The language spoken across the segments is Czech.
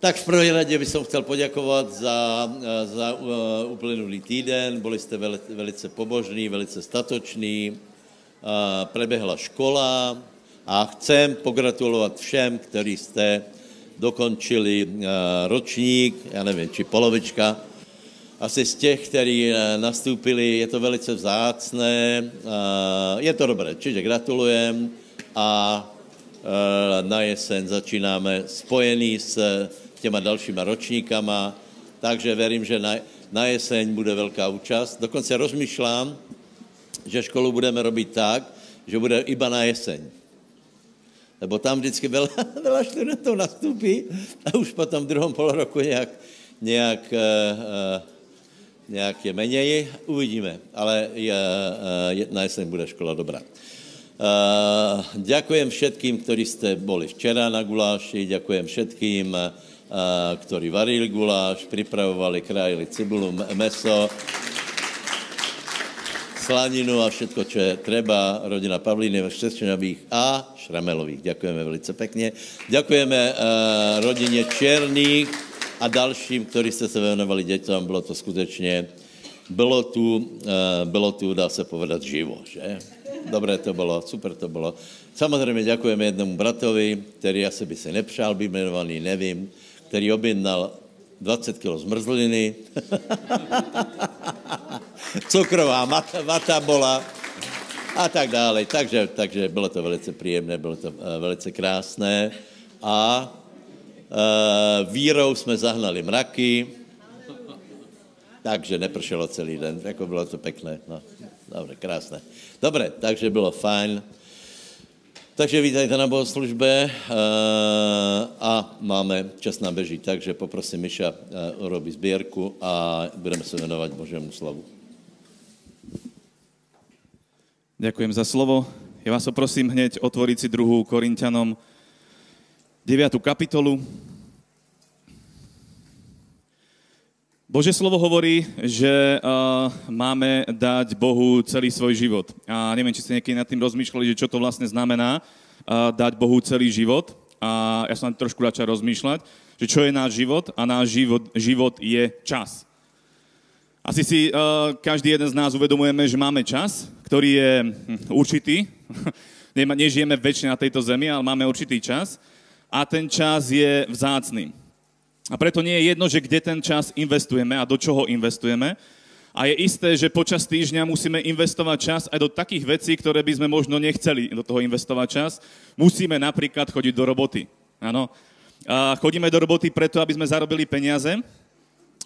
Tak v první radě bych chtěl poděkovat za, za uh, uplynulý týden. Byli jste veli, velice pobožní, velice statoční. Uh, preběhla škola a chcem pogratulovat všem, kteří jste dokončili ročník, já nevím, či polovička. Asi z těch, kteří nastoupili, je to velice vzácné. Je to dobré, čiže gratulujem a na jesen začínáme spojený s těma dalšíma ročníkama, takže verím, že na, na jeseň bude velká účast. Dokonce rozmýšlám, že školu budeme robit tak, že bude iba na jeseň. Lebo tam vždycky veľa, veľa studentů nastupí a už potom v druhom poloroku nějak, nějak, uh, uh, nějak je menej. Uvidíme, ale je, uh, na jeseň bude škola dobrá. Ďakujem všetkým, ktorí ste boli včera na guláši, ďakujem všetkým, ktorí varili guláš, pripravovali, krájili cibulu, meso, slaninu a všetko, čo je treba, rodina Pavlíny, Šťastňových a Šramelových. Ďakujeme velice pekne. Ďakujeme uh, rodině Černých a dalším, ktorí ste se venovali dětem. Bylo to skutečně, bylo tu, bylo tu, dá se povedat, živo, že? Dobré to bylo, super to bylo. Samozřejmě děkujeme jednomu bratovi, který asi by se nepřál být jmenovaný, nevím, který objednal 20 kg zmrzliny, cukrová mata, vata bola a tak dále. Takže, takže bylo to velice příjemné, bylo to uh, velice krásné a uh, vírou jsme zahnali mraky, takže nepršelo celý den, jako bylo to pekné. No, dobře, krásné. Dobré, takže bylo fajn. Takže vítajte na bohoslužbe eh, a máme čas na beží, takže poprosím Miša urobí eh, sbírku a budeme se věnovat Božému slavu. Ďakujem za slovo. Ja vás poprosím hneď otvoriť si druhú Korintianom 9. kapitolu. Bože slovo hovorí, že uh, máme dať Bohu celý svoj život. A neviem, či ste niekedy nad tým rozmýšľali, že čo to vlastne znamená uh, dať Bohu celý život. A ja som trošku začal rozmýšľať, že čo je náš život a náš život, život je čas. Asi si uh, každý jeden z nás uvedomujeme, že máme čas, ktorý je hm, určitý. Nežijeme väčšine na tejto zemi, ale máme určitý čas. A ten čas je vzácný. A preto nie je jedno, že kde ten čas investujeme a do čoho investujeme. A je isté, že počas týždňa musíme investovať čas aj do takých vecí, ktoré by sme možno nechceli do toho investovať čas. Musíme napríklad chodiť do roboty. Áno. A chodíme do roboty preto, aby sme zarobili peniaze.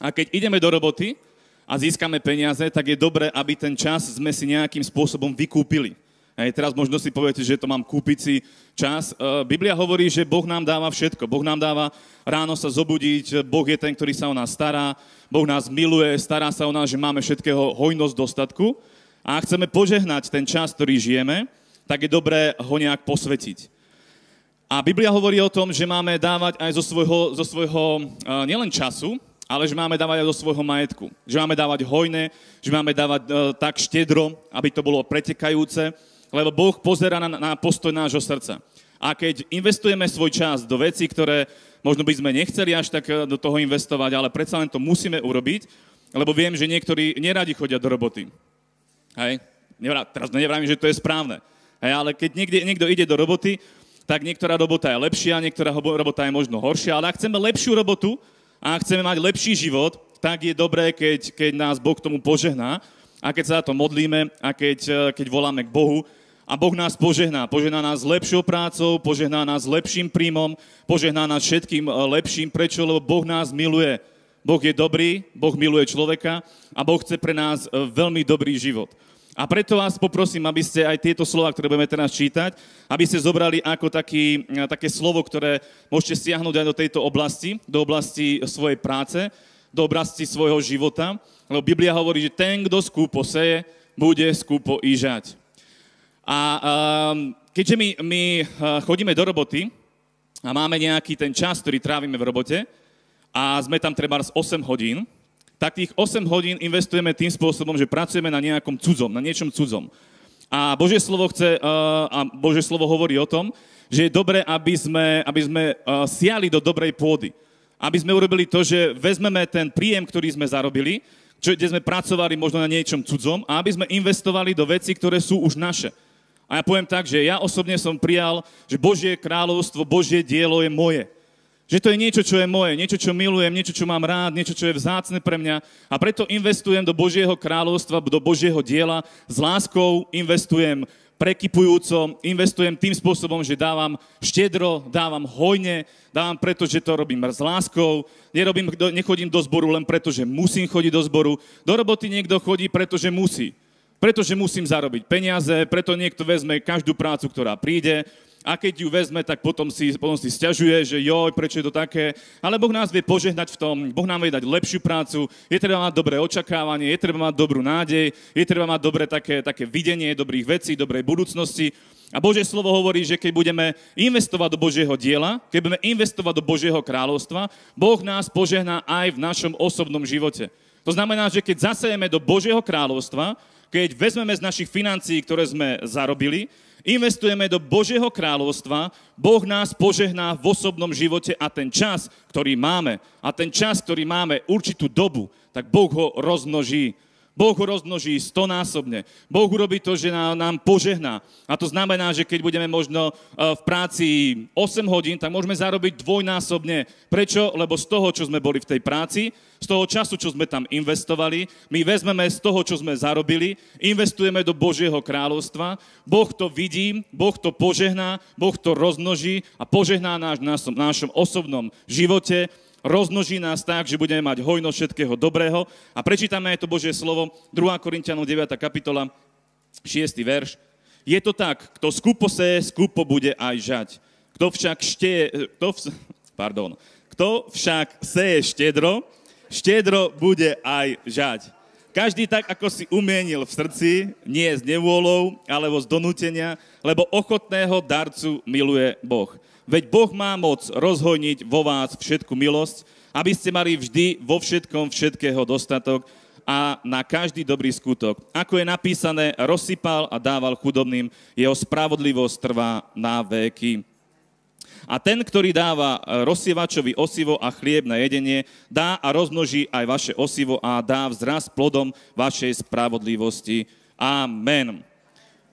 A keď ideme do roboty a získame peniaze, tak je dobré, aby ten čas sme si nejakým spôsobom vykúpili. Hej, teraz možno si poviete, že to mám kúpiť si čas. Uh, Biblia hovorí, že Boh nám dáva všetko. Boh nám dáva ráno sa zobudiť, Boh je ten, ktorý sa o nás stará, Boh nás miluje, stará sa o nás, že máme všetkého hojnosť, dostatku. A ak chceme požehnať ten čas, ktorý žijeme, tak je dobré ho nejak posvetiť. A Biblia hovorí o tom, že máme dávať aj zo svojho, zo svojho uh, nielen času, ale že máme dávať aj do svojho majetku. Že máme dávať hojné, že máme dávať uh, tak štedro, aby to bolo pretekajúce, lebo Boh pozera na, na postoj nášho srdca. A keď investujeme svoj čas do vecí, ktoré možno by sme nechceli až tak eh, do toho investovať, ale predsa len to musíme urobiť, lebo viem, že niektorí neradi chodia do roboty. Hej? Teraz nevrávim, že to je správne. Hej, ale keď niekde, niekto ide do roboty, tak niektorá robota je lepšia, niektorá robota je možno horšia, ale ak chceme lepšiu robotu a chceme mať lepší život, tak je dobré, keď, keď nás Boh tomu požehná a keď sa za to modlíme a keď, eh, keď voláme k Bohu, a Boh nás požehná. Požehná nás lepšou prácou, požehná nás lepším príjmom, požehná nás všetkým eh, lepším. Prečo? Lebo Boh nás miluje. Boh je dobrý, Boh miluje človeka a Boh chce pre nás eh, veľmi dobrý život. A preto vás poprosím, aby ste aj tieto slova, ktoré budeme teraz čítať, aby ste zobrali ako taký, eh, také slovo, ktoré môžete stiahnuť aj do tejto oblasti, do oblasti svojej práce, do oblasti svojho života. Lebo Biblia hovorí, že ten, kto skúpo seje, bude skúpo i žať. A um, keďže my, my uh, chodíme do roboty a máme nejaký ten čas, ktorý trávime v robote a sme tam treba 8 hodín, tak tých 8 hodín investujeme tým spôsobom, že pracujeme na nejakom cudzom, na niečom cudzom. A Božie slovo chce, uh, a Božie slovo hovorí o tom, že je dobré, aby sme, aby sme uh, siali do dobrej pôdy. aby sme urobili to, že vezmeme ten príjem, ktorý sme zarobili, čo, kde sme pracovali možno na niečom cudzom a aby sme investovali do vecí, ktoré sú už naše. A ja poviem tak, že ja osobne som prijal, že Božie kráľovstvo, Božie dielo je moje. Že to je niečo, čo je moje, niečo, čo milujem, niečo, čo mám rád, niečo, čo je vzácne pre mňa. A preto investujem do Božieho kráľovstva, do Božieho diela. S láskou investujem prekypujúco, investujem tým spôsobom, že dávam štedro, dávam hojne, dávam preto, že to robím s láskou, nerobím, nechodím do zboru len preto, že musím chodiť do zboru, do roboty niekto chodí, pretože musí. Pretože musím zarobiť peniaze, preto niekto vezme každú prácu, ktorá príde, a keď ju vezme, tak potom si, potom si stiažuje, že joj, prečo je to také. Ale Boh nás vie požehnať v tom, Boh nám vie dať lepšiu prácu, je treba mať dobré očakávanie, je treba mať dobrú nádej, je treba mať dobré také, také videnie dobrých vecí, dobrej budúcnosti. A Božie slovo hovorí, že keď budeme investovať do Božieho diela, keď budeme investovať do Božieho kráľovstva, Boh nás požehná aj v našom osobnom živote. To znamená, že keď zasejeme do Božieho kráľovstva, keď vezmeme z našich financií, ktoré sme zarobili, investujeme do Božieho kráľovstva, Boh nás požehná v osobnom živote a ten čas, ktorý máme, a ten čas, ktorý máme určitú dobu, tak Boh ho rozmnoží. Boh ho rozmnoží stonásobne. Boh urobí to, že nám, požehná. A to znamená, že keď budeme možno e, v práci 8 hodín, tak môžeme zarobiť dvojnásobne. Prečo? Lebo z toho, čo sme boli v tej práci, z toho času, čo sme tam investovali, my vezmeme z toho, čo sme zarobili, investujeme do Božieho kráľovstva, Boh to vidí, Boh to požehná, Boh to rozmnoží a požehná náš, našom osobnom živote, rozmnoží nás tak, že budeme mať hojnosť všetkého dobrého. A prečítame aj to Božie slovo, 2. Korintianov 9. kapitola, 6. verš. Je to tak, kto skupo seje, skupo bude aj žať. Kto však šteje, kto, v, pardon, kto však seje štedro, štedro bude aj žať. Každý tak, ako si umienil v srdci, nie z nevôľou, alebo z donútenia, lebo ochotného darcu miluje Boh. Veď Boh má moc rozhojniť vo vás všetku milosť, aby ste mali vždy vo všetkom všetkého dostatok a na každý dobrý skutok. Ako je napísané, rozsypal a dával chudobným, jeho spravodlivosť trvá na veky. A ten, ktorý dáva rozsievačovi osivo a chlieb na jedenie, dá a rozmnoží aj vaše osivo a dá vzrast plodom vašej spravodlivosti. Amen.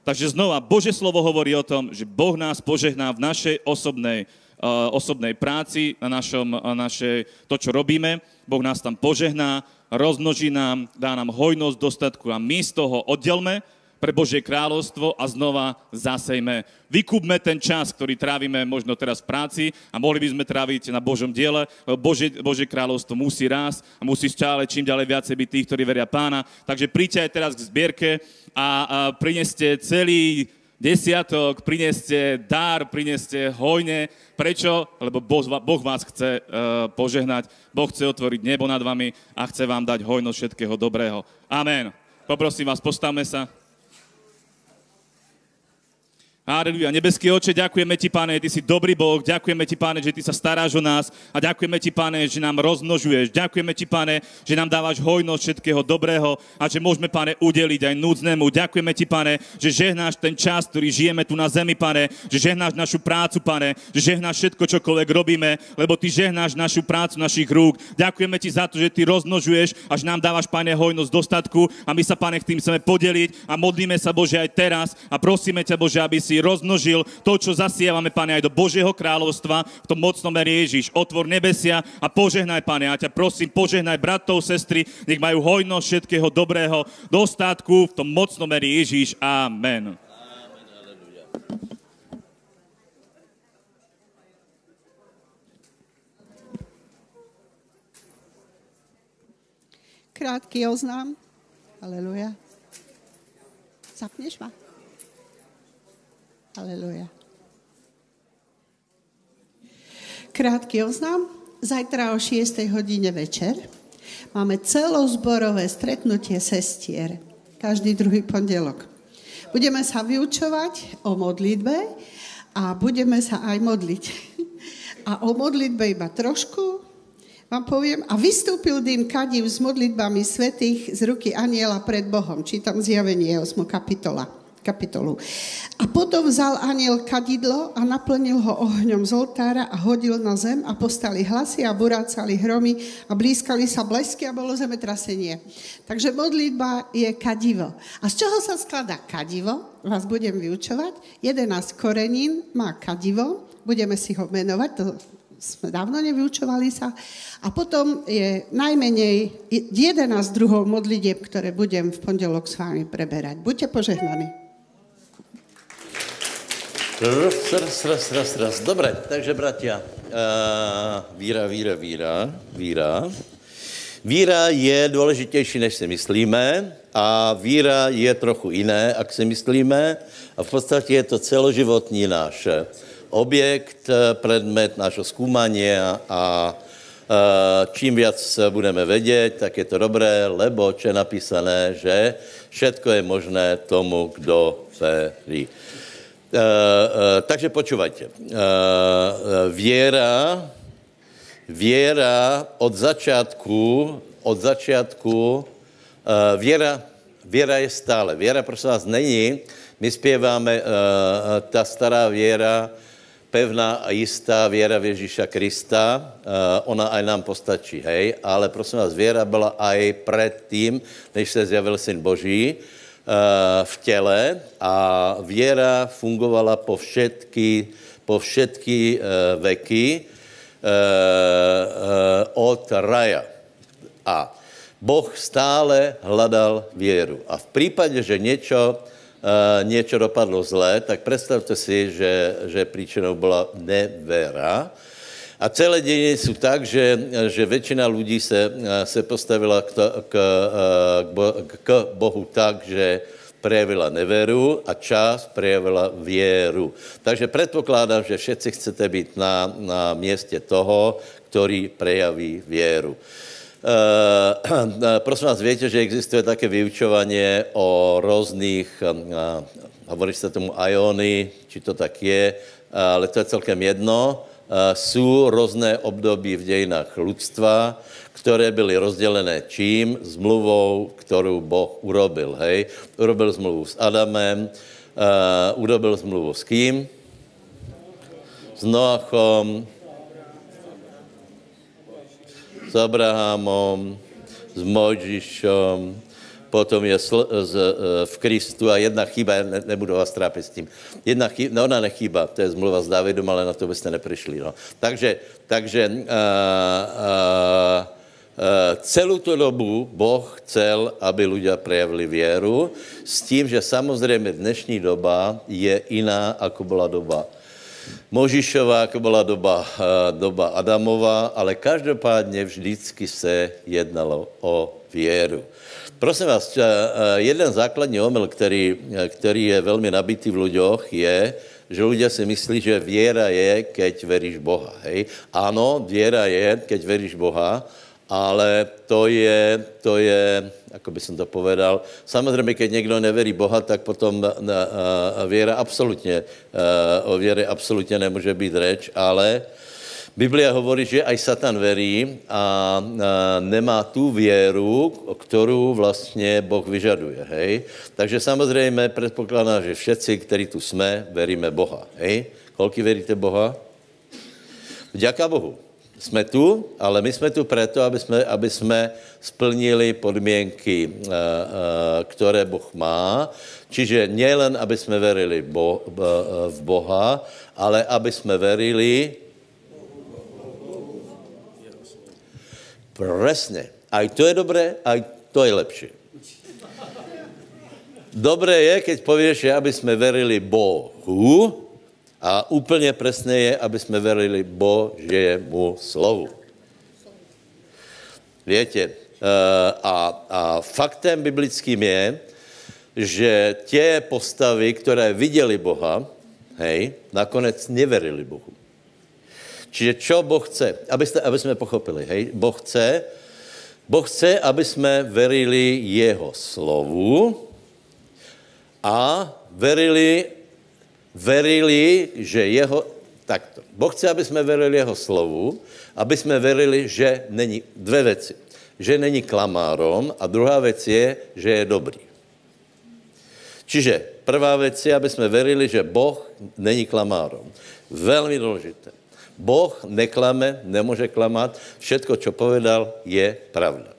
Takže znova, Bože slovo hovorí o tom, že Boh nás požehná v našej osobnej, uh, osobnej práci, na našom, uh, naše, to, čo robíme. Boh nás tam požehná, rozmnoží nám, dá nám hojnosť, dostatku a my z toho oddelme, pre Božie kráľovstvo a znova zasejme. Vykúpme ten čas, ktorý trávime možno teraz v práci a mohli by sme tráviť na Božom diele, Božie, Božie kráľovstvo musí rásť a musí stále čím ďalej viacej byť tých, ktorí veria pána. Takže príďte aj teraz k zbierke a, a prineste celý desiatok, prineste dar, prineste hojne. Prečo? Lebo boh, vás chce uh, požehnať, Boh chce otvoriť nebo nad vami a chce vám dať hojnosť všetkého dobrého. Amen. Poprosím vás, postavme sa. Aleluja. Nebeský oče, ďakujeme ti, pane, ty si dobrý Boh, ďakujeme ti, pane, že ty sa staráš o nás a ďakujeme ti, pane, že nám rozmnožuješ. Ďakujeme ti, pane, že nám dávaš hojnosť všetkého dobrého a že môžeme, pane, udeliť aj núdznému. Ďakujeme ti, pane, že žehnáš ten čas, ktorý žijeme tu na zemi, pane, že žehnáš našu prácu, pane, že žehnáš všetko, čokoľvek robíme, lebo ty žehnáš našu prácu našich rúk. Ďakujeme ti za to, že ty rozmnožuješ a že nám dávaš, pane, hojnosť dostatku a my sa, pane, tým chceme podeliť a modlíme sa, Bože, aj teraz a prosíme ťa, Bože, aby si rozmnožil to, čo zasievame, Pane, aj do Božieho kráľovstva v tom mocnom mene Ježiš. Otvor nebesia a požehnaj, Pane. Ja ťa prosím, požehnaj bratov, sestry, nech majú hojnosť všetkého dobrého dostatku v tom mocnom mene Ježiš. Amen. Krátky oznám. Aleluja. Zapneš ma? Aleluja. Krátky oznám. Zajtra o 6. hodine večer máme celozborové stretnutie sestier. Každý druhý pondelok. Budeme sa vyučovať o modlitbe a budeme sa aj modliť. A o modlitbe iba trošku vám poviem. A vystúpil dým kadiv s modlitbami svetých z ruky aniela pred Bohom. Čítam zjavenie 8. kapitola. Kapitolu. A potom vzal aniel kadidlo a naplnil ho ohňom z oltára a hodil na zem a postali hlasy a burácali hromy a blízkali sa blesky a bolo zemetrasenie. Takže modlitba je kadivo. A z čoho sa skladá kadivo? Vás budem vyučovať. 11 korenín má kadivo, budeme si ho menovať, to sme dávno nevyučovali sa. A potom je najmenej 11 druhov modlitieb, ktoré budem v pondelok s vámi preberať. Buďte požehnaní. Raz, raz, raz, raz, raz. Dobre, takže bratia, uh, víra, víra, víra, víra. Víra je důležitější, než si myslíme a víra je trochu jiné, jak si myslíme a v podstatě je to celoživotní náš objekt, predmet nášho zkoumania a čím víc budeme vědět, tak je to dobré, lebo je napísané, že všetko je možné tomu, kdo verí. Uh, uh, takže počúvajte. Uh, věra, věra od začátku, od začátku, věra, věra je stále. Věra prosím vás není, my zpěváme ta stará věra, pevná a jistá věra v Ježíša Krista, ona aj nám postačí, hej, ale prosím vás, věra byla aj předtím, než se zjavil Syn Boží, Eh, v těle a věra fungovala po všetky, po všetky eh, veky eh, od raja. A Boh stále hledal věru. A v případě, že něco, něco dopadlo zlé, tak představte si, že, že příčinou byla nevera. A celé dějiny jsou tak, že, že většina lidí se, se postavila k, to, k, k, k Bohu tak, že prejavila neveru a část prejavila věru. Takže předpokládám, že všetci chcete být na, na městě toho, který prejaví věru. Uh, prosím vás, víte, že existuje také vyučování o různých, uh, hovorí se tomu iony, či to tak je, ale to je celkem jedno. Uh, jsou různé období v dějinách lidstva, které byly rozdělené čím? Zmluvou, kterou Boh urobil. Hej? Urobil zmluvu s Adamem, uh, urobil zmluvu s kým? S Noachom, s Abrahamom, s Mojžišom, potom je sl, z, uh, v Kristu a jedna chyba, ne, nebudu vás trápit s tím, jedna chyba, no ona nechýba, to je zmluva s Davidem, ale na to byste neprišli. No. Takže, takže uh, uh, Eh, celou tu dobu Boh chcel, aby ľudia prejavili věru, s tím, že samozřejmě dnešní doba je jiná, ako byla doba Možišová, ako byla doba, eh, doba Adamova, ale každopádně vždycky se jednalo o věru. Prosím vás, eh, jeden základní omyl, který, který je velmi nabitý v ľuďoch, je, že ľudia si myslí, že věra je, keď veríš Boha. Hej? Ano, věra je, keď veríš Boha, ale to je, to je, jako by jsem to povedal, samozřejmě, keď někdo neverí Boha, tak potom věra absolutně, o věře absolutně nemůže být reč, ale Biblia hovorí, že aj Satan verí a nemá tu věru, kterou vlastně Boh vyžaduje, hej. Takže samozřejmě předpokládá, že všetci, kteří tu jsme, veríme Boha, hej. Kolky veríte Boha? Vďaka Bohu jsme tu, ale my jsme tu proto, aby jsme, aby jsme splnili podmínky, eh, eh, které Boh má. Čiže nejen, aby jsme verili bo, eh, v Boha, ale aby jsme verili Presne. Aj to je dobré, aj to je lepší. Dobré je, keď povieš, že aby jsme verili Bohu, a úplně přesně je, aby jsme verili Božému slovu. Větě, eh, a, a faktem biblickým je, že tě postavy, které viděli Boha, hej, nakonec neverili Bohu. Čiže čo Boh chce? Abyste, aby jsme pochopili, hej, Boh chce, Boh chce, aby jsme verili jeho slovu a verili verili, že jeho, takto, Boh chce, aby jsme verili jeho slovu, aby jsme verili, že není, dvě věci, že není klamárom a druhá věc je, že je dobrý. Čiže prvá věc je, aby jsme verili, že Boh není klamárom. Velmi důležité. Boh neklame, nemůže klamat, všetko, co povedal, je pravda.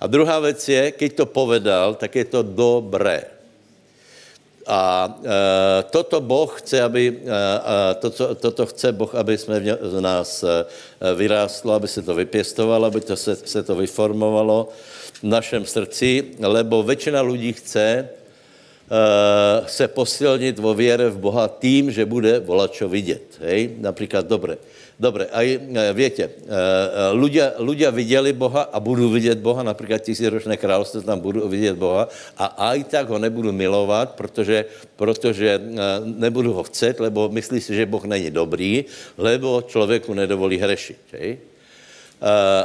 A druhá věc je, keď to povedal, tak je to dobré. A e, toto Boh chce, aby, e, e, toto, toto chce Boh, aby jsme v nás e, vyrástlo, aby se to vypěstovalo, aby to se, se to vyformovalo v našem srdci, lebo většina lidí chce e, se posilnit vo věre v Boha tím, že bude volačo vidět. Hej? Například, dobré, Dobre, e, viete, ľudia, e, ľudia viděli Boha a budou vidět Boha, například tisíročné království tam budou vidět Boha a aj tak ho nebudu milovat, protože, protože e, nebudu ho chcet, lebo myslí si, že Boh není dobrý, lebo člověku nedovolí hřešit. Hej?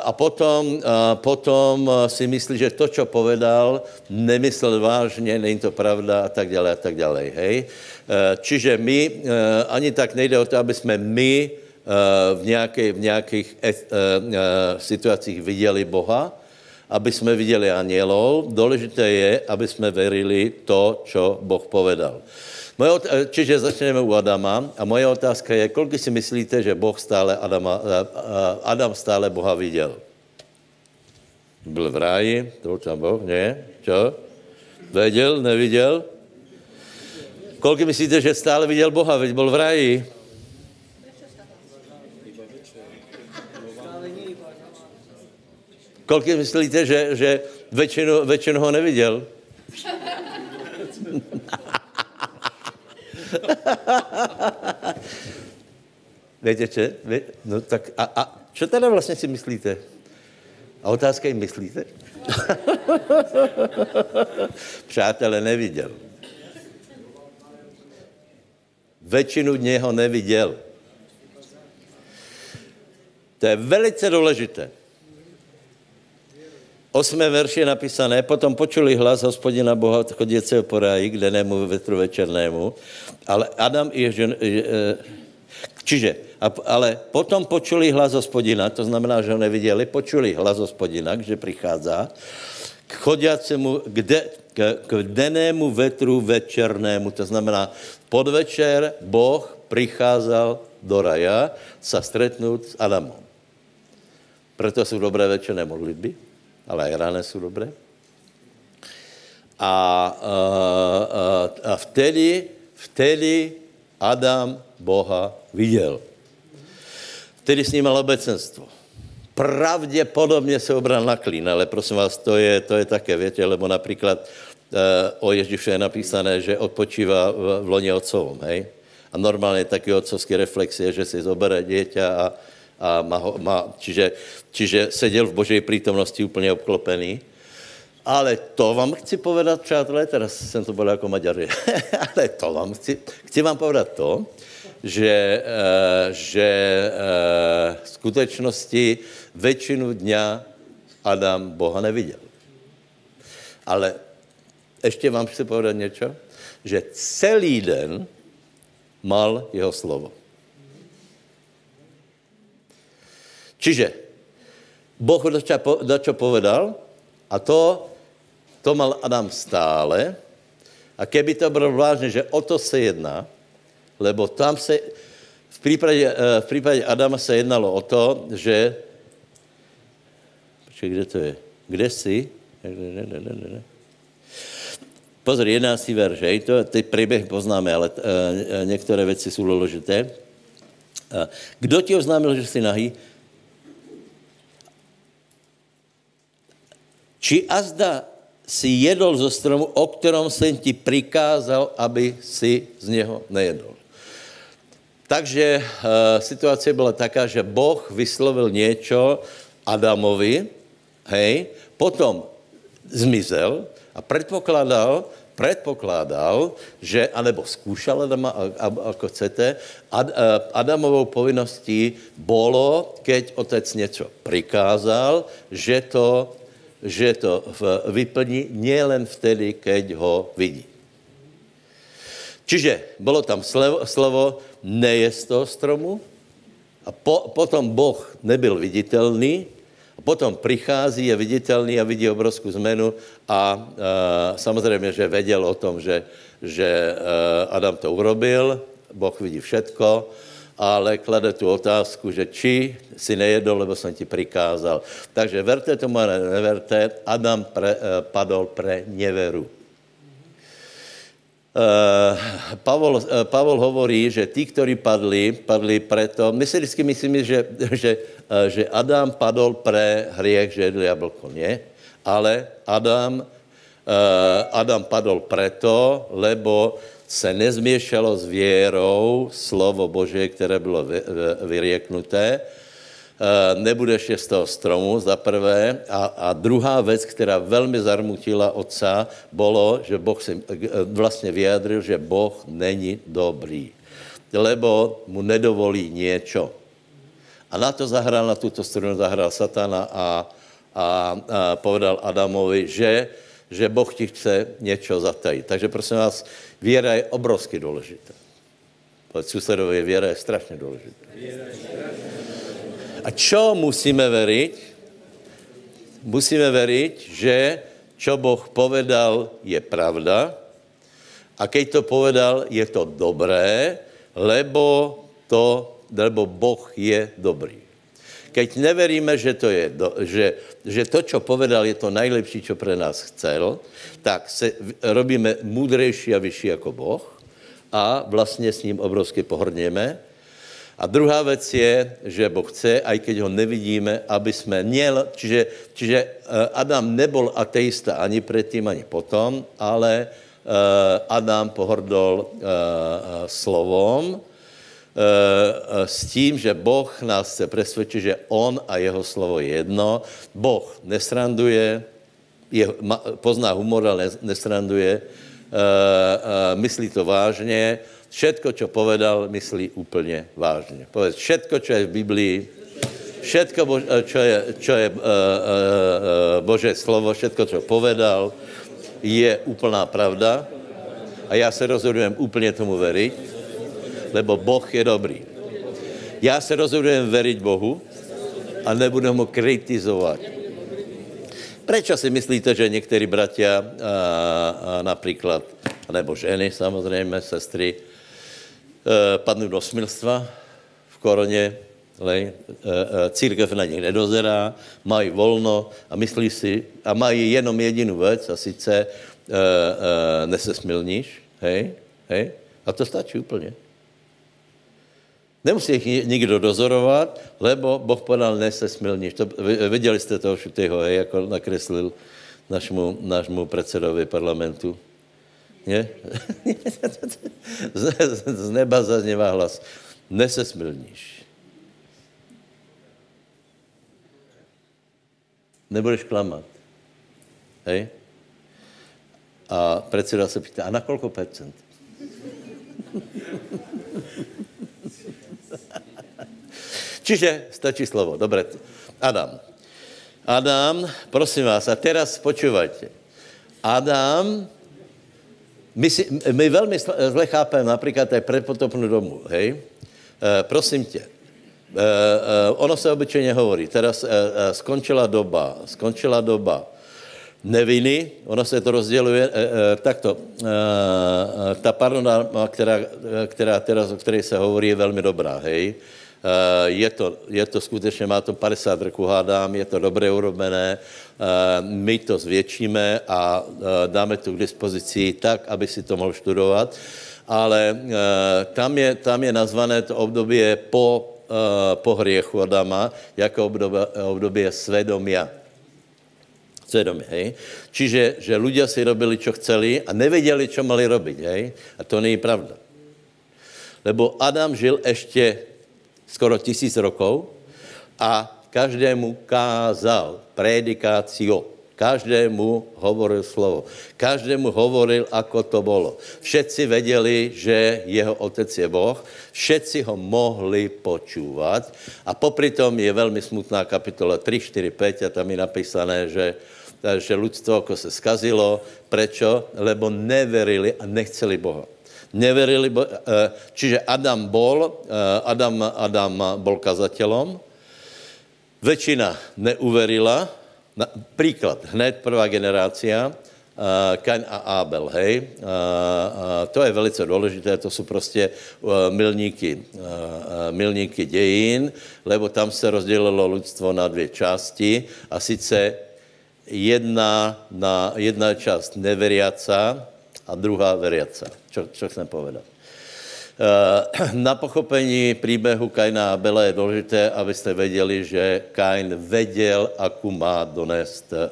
A potom, a potom si myslí, že to, co povedal, nemyslel vážně, není to pravda a tak dále a tak dále. Hej? Čiže my, ani tak nejde o to, aby jsme my v, nějaké, v nějakých e, e, situacích viděli Boha, aby jsme viděli anielov. Důležité je, aby jsme verili to, co Boh povedal. Moje, čiže začneme u Adama a moje otázka je, kolik si myslíte, že Boh stále Adama, Adam stále Boha viděl? Byl v ráji, to tam Boh, ne? Čo? Věděl, neviděl? Kolik myslíte, že stále viděl Boha, veď byl v ráji? Kolik myslíte, že, že většinu, většinu ho neviděl? Víte, če? No tak a, a čo teda vlastně si myslíte? A otázka jim myslíte? Přátelé, neviděl. Většinu dně ho neviděl. To je velice důležité. Osmé verši je napísané, potom počuli hlas hospodina Boha chodíceho po ráji, k denému vetru večernému, ale Adam i žen, e, čiže, ale potom počuli hlas hospodina, to znamená, že ho neviděli, počuli hlas hospodina, že přichází, k chodícemu, kde, k, k denému vetru večernému, to znamená, podvečer Boh přicházel do raja sa stretnout s Adamom. Proto jsou dobré večerné modlitby ale rané jsou dobré. A, a, a, a vtedy, vtedy Adam Boha viděl. Vtedy s ním mal obecenstvo. Pravděpodobně se obral na klín, ale prosím vás, to je, to je také, větě, lebo například e, o Ježíšu je napísané, že odpočívá v, v loně otcovom, hej? A normálně taky otcovský reflex je, že si zobere dieťa a, a má, má, čiže, čiže seděl v boží přítomnosti úplně obklopený. Ale to vám chci povedat, přátelé, teraz jsem to byl jako Maďar, ale to vám chci, chci vám povedat to, že, uh, že v skutečnosti většinu dňa Adam Boha neviděl. Ale ještě vám chci povedat něco, že celý den mal jeho slovo. Čiže Boh dačo povedal a to, to mal Adam stále. A keby to bylo vážně, že o to se jedná, lebo tam se, v případě, eh, v případě Adama se jednalo o to, že, počkej, kde to je? Kde jsi? Pozor, 11. verš, hej, to, ty příběh poznáme, ale uh, některé věci jsou důležité. Uh, kdo ti oznámil, že jsi nahý? Či azda si jedol zo stromu, o kterom jsem ti přikázal, aby si z něho nejedol. Takže uh, situace byla taká, že Boh vyslovil něco Adamovi, hej, potom zmizel a předpokládal, předpokládal, že, anebo zkoušel Adama, ako chcete, Ad, uh, Adamovou povinností bylo, keď otec něco přikázal, že to že to vyplní nielen vtedy, keď ho vidí. Čiže bylo tam slovo, slovo nejest toho stromu a po, potom Boh nebyl viditelný a Potom přichází, je viditelný a vidí obrovskou zmenu a uh, samozřejmě, že věděl o tom, že, že uh, Adam to urobil, Boh vidí všetko, ale klade tu otázku, že či si nejedol, lebo jsem ti prikázal. Takže verte tomu, ale neverte, Adam pre, uh, padol pre neveru. Uh, Pavol, uh, Pavol hovorí, že tí, ktorí padli, padli preto, my si vždycky myslíme, že, že, uh, že Adam padol pre hriech, že jedli jablko. Nie. Ale Adam, Adam padol preto, lebo se nezměšalo s věrou slovo Bože, které bylo vyrieknuté, Eh, nebudeš je z toho stromu, za prvé. A, a druhá věc, která velmi zarmutila otca, bylo, že Boh si eh, vlastně vyjadril, že Boh není dobrý, lebo mu nedovolí něco. A na to zahrál, na tuto strunu zahrál satana a, a, a povedal Adamovi, že, že Boh ti chce něco zatajit. Takže prosím vás, věra je obrovsky důležitá. Povedz susedovi, věra je strašně důležitá. A čo musíme veriť? Musíme veriť, že čo Boh povedal je pravda a keď to povedal, je to dobré, lebo, to, lebo Boh je dobrý. Keď neveríme, že to, je, že, že to, čo povedal, je to nejlepší, čo pre nás chcel, tak se robíme múdrejší a vyšší jako Boh a vlastně s ním obrovsky pohrdněme. A druhá věc je, že Boh chce, aj keď ho nevidíme, aby jsme měl, čiže, čiže eh, Adam nebol ateista ani předtím, ani potom, ale eh, Adam pohrdol eh, slovom s tím, že Boh nás chce přesvědčit, že on a jeho slovo je jedno. Boh nesranduje, je, pozná humor, ale nesranduje, myslí to vážně, všetko, čo povedal, myslí úplně vážně. Povedz, všetko, čo je v Biblii, všetko, čo je, čo je Bože slovo, všetko, čo povedal, je úplná pravda. A já se rozhodujem úplně tomu veriť, lebo Boh je dobrý. Já se rozhodujem veriť Bohu a nebudem ho kritizovat. Proč si myslíte, že někteří bratia, a, a například, nebo ženy samozřejmě, sestry, Eh, padnou do smilstva v koroně, lej, eh, eh, církev na nich nedozerá, mají volno a myslí si, a mají jenom jedinou věc, a sice nesesmilníš, hej, hej, a to stačí úplně. Nemusí jich nikdo dozorovat, lebo Boh podal nesesmilníš. To, viděli jste toho šutého, hej, jako nakreslil našemu, našemu predsedovi parlamentu. Nie? Z neba zazněvá hlas. Nesesmilníš. Nebudeš klamat. Hej? A predseda se pýta, a na kolko percent? Čiže stačí slovo. Dobre. Adam. Adam, prosím vás, a teraz počúvajte. Adam my, si, my velmi zle chápeme například té predpotopnou domu, hej? E, prosím tě, e, e, ono se obyčejně hovorí, teraz e, e, skončila doba, skončila doba neviny, ono se to rozděluje e, e, takto. E, e, ta panorama, která, která teraz, o které se hovorí, je velmi dobrá, hej? Eh, je to, je to skutečně, má to 50 roků, hádám, je to dobře urobené, eh, my to zvětšíme a eh, dáme to k dispozici tak, aby si to mohl studovat, ale tam je, tam je nazvané to období po, po hriechu Adama jako období, období svedomia. Svedomie, hej? Čiže, že ľudia si robili, čo chceli a nevěděli, čo mali robiť, hej? A to není pravda. Lebo Adam žil ještě skoro tisíc rokov a každému kázal predikácio. Každému hovoril slovo. Každému hovoril, ako to bylo. Všetci věděli, že jeho otec je Boh. Všetci ho mohli počúvat. A popri tom je velmi smutná kapitola 3, 4, 5 a tam je napísané, že, že ľudstvo ako se skazilo. Prečo? Lebo neverili a nechceli Boha neverili, eh, čiže Adam bol, eh, Adam, Adam bol kazateľom, Väčšina neuverila. Príklad, hned prvá generácia, uh, Kain a Abel, hej. To je velice důležité, to jsou prostě milníky, milníky dějin, lebo tam se rozdělilo lidstvo na dvě části a sice jedna, na, jedna část neveriaca a druhá veriaca. Čo, čo chcem povedat? Eh, na pochopení příběhu Kaina a Abela je důležité, abyste věděli, že Kain věděl, akú má donést eh,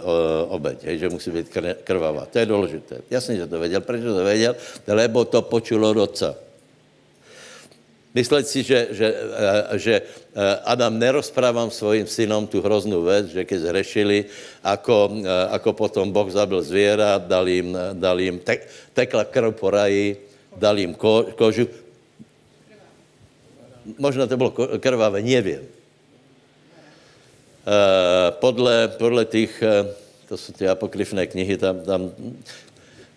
obeď, že musí být krvavá. To je důležité. Jasně, že to věděl. Proč to věděl? Lebo to počulo od. Myslet si, že, že, eh, že Adam nerozprávám svojim synom tu hroznou věc, že keď zhrešili, ako, ako potom Boh zabil zvěra, dal jim, dal jim tek, tekla krv po raji, dal jim ko, kožu, možná to bylo krvavé, nevím. Eh, podle, podle těch, eh, to jsou ty apokryfné knihy, tam, tam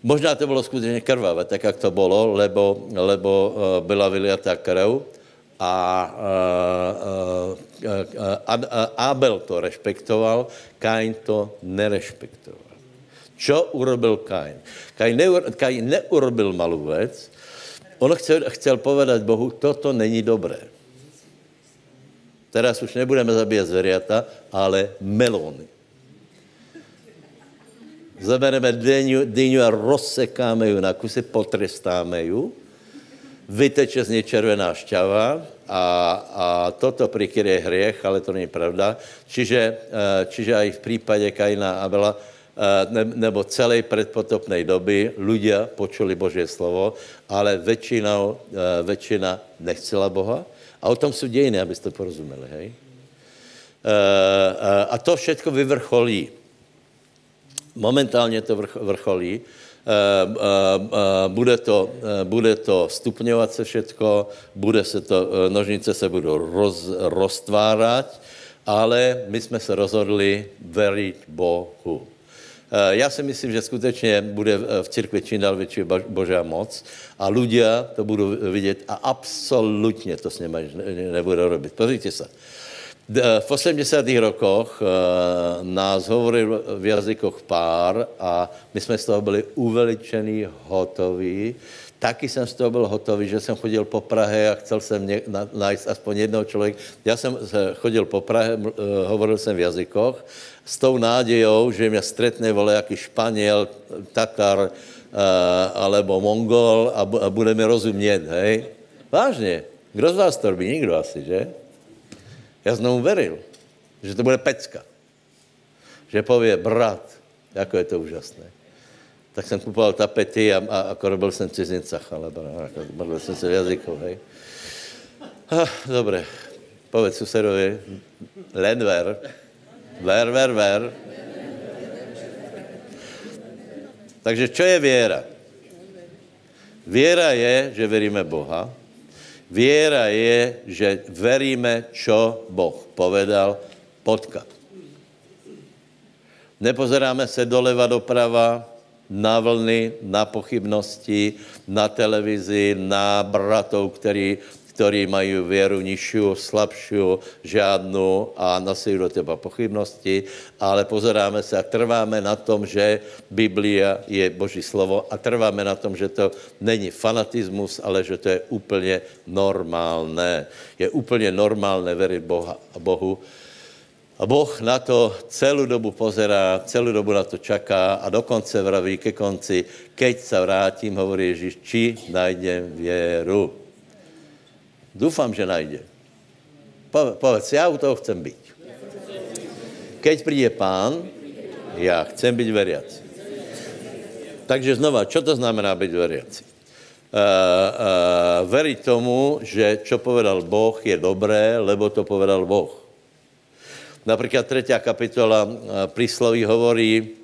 možná to bylo skutečně krvavé, tak jak to bylo, lebo, lebo eh, byla vyliatá krev a Abel to respektoval, Kain to nerespektoval. Čo urobil Kain? Kain, neur, Kain neurobil malou věc, On chcel, chcel povedať Bohu, toto není dobré. Teraz už nebudeme zabíjet zvěřata, ale melony. Zabereme dyňu, dyňu a rozsekáme ju na kusy, potrestáme ju, vyteče z něj červená šťava a, a toto prikryje hriech, ale to není pravda. Čiže, eh, čiže aj v případě Kaina a Abela Eh, nebo celé predpotopnej doby ľudia počuli Božie slovo, ale väčšina, eh, väčšina nechcela Boha. A o tom jsou dějiny, abyste porozumeli, hej? A to všetko vyvrcholí. Momentálně to vrcholí. Bude to, bude to stupňovat se všetko, bude se to, nožnice se budou roz, roztvárat, ale my jsme se rozhodli veriť Bohu. Eh, já si myslím, že skutečně bude v církvi čím dál větší božá moc a ľudia to budou vidět a absolutně to s nimi nebude robit. Pozrite se. V 80. rokoch eh, nás hovoril v jazykoch pár a my jsme z toho byli uveličení, hotoví. Taky jsem z toho byl hotový, že jsem chodil po Prahe a chcel jsem najít aspoň jednoho člověka. Já jsem chodil po Prahe, eh, hovoril jsem v jazykoch s tou nádějou, že mě stretne jaký Španěl, Takar, uh, alebo Mongol a, a bude mi rozumět, hej? Vážně. Kdo z vás to robí? Nikdo asi, že? Já znovu veril, že to bude pecka. Že pově, brat, jako je to úžasné. Tak jsem kupoval tapety a, a, a robil jsem cizincach, ale modlil jsem se v jazyku, hej. Ah, dobré, povedz susedovi, Lenver, Ver, ver, ver. Takže čo je věra? Věra je, že veríme Boha. Věra je, že veríme, čo Boh povedal, potkat. Nepozeráme se doleva doprava, na vlny, na pochybnosti, na televizi, na bratov, který ktorí mají věru nižšiu, slabšiu, žádnou a nosí do teba pochybnosti, ale pozeráme se a trváme na tom, že Biblia je Boží slovo a trváme na tom, že to není fanatismus, ale že to je úplně normálné. Je úplně normálné věřit Bohu. A Boh na to celou dobu pozerá, celou dobu na to čaká a dokonce vraví ke konci, keď se vrátím, hovorí Ježíš, či najdem věru. Doufám, že najde. Povedz, já u toho chcem být. Keď přijde pán, já chcem být veriaci. Takže znova, čo to znamená být veriaci? Uh, uh, veriť tomu, že čo povedal Boh je dobré, lebo to povedal Boh. Například třetí kapitola uh, prísloví hovorí,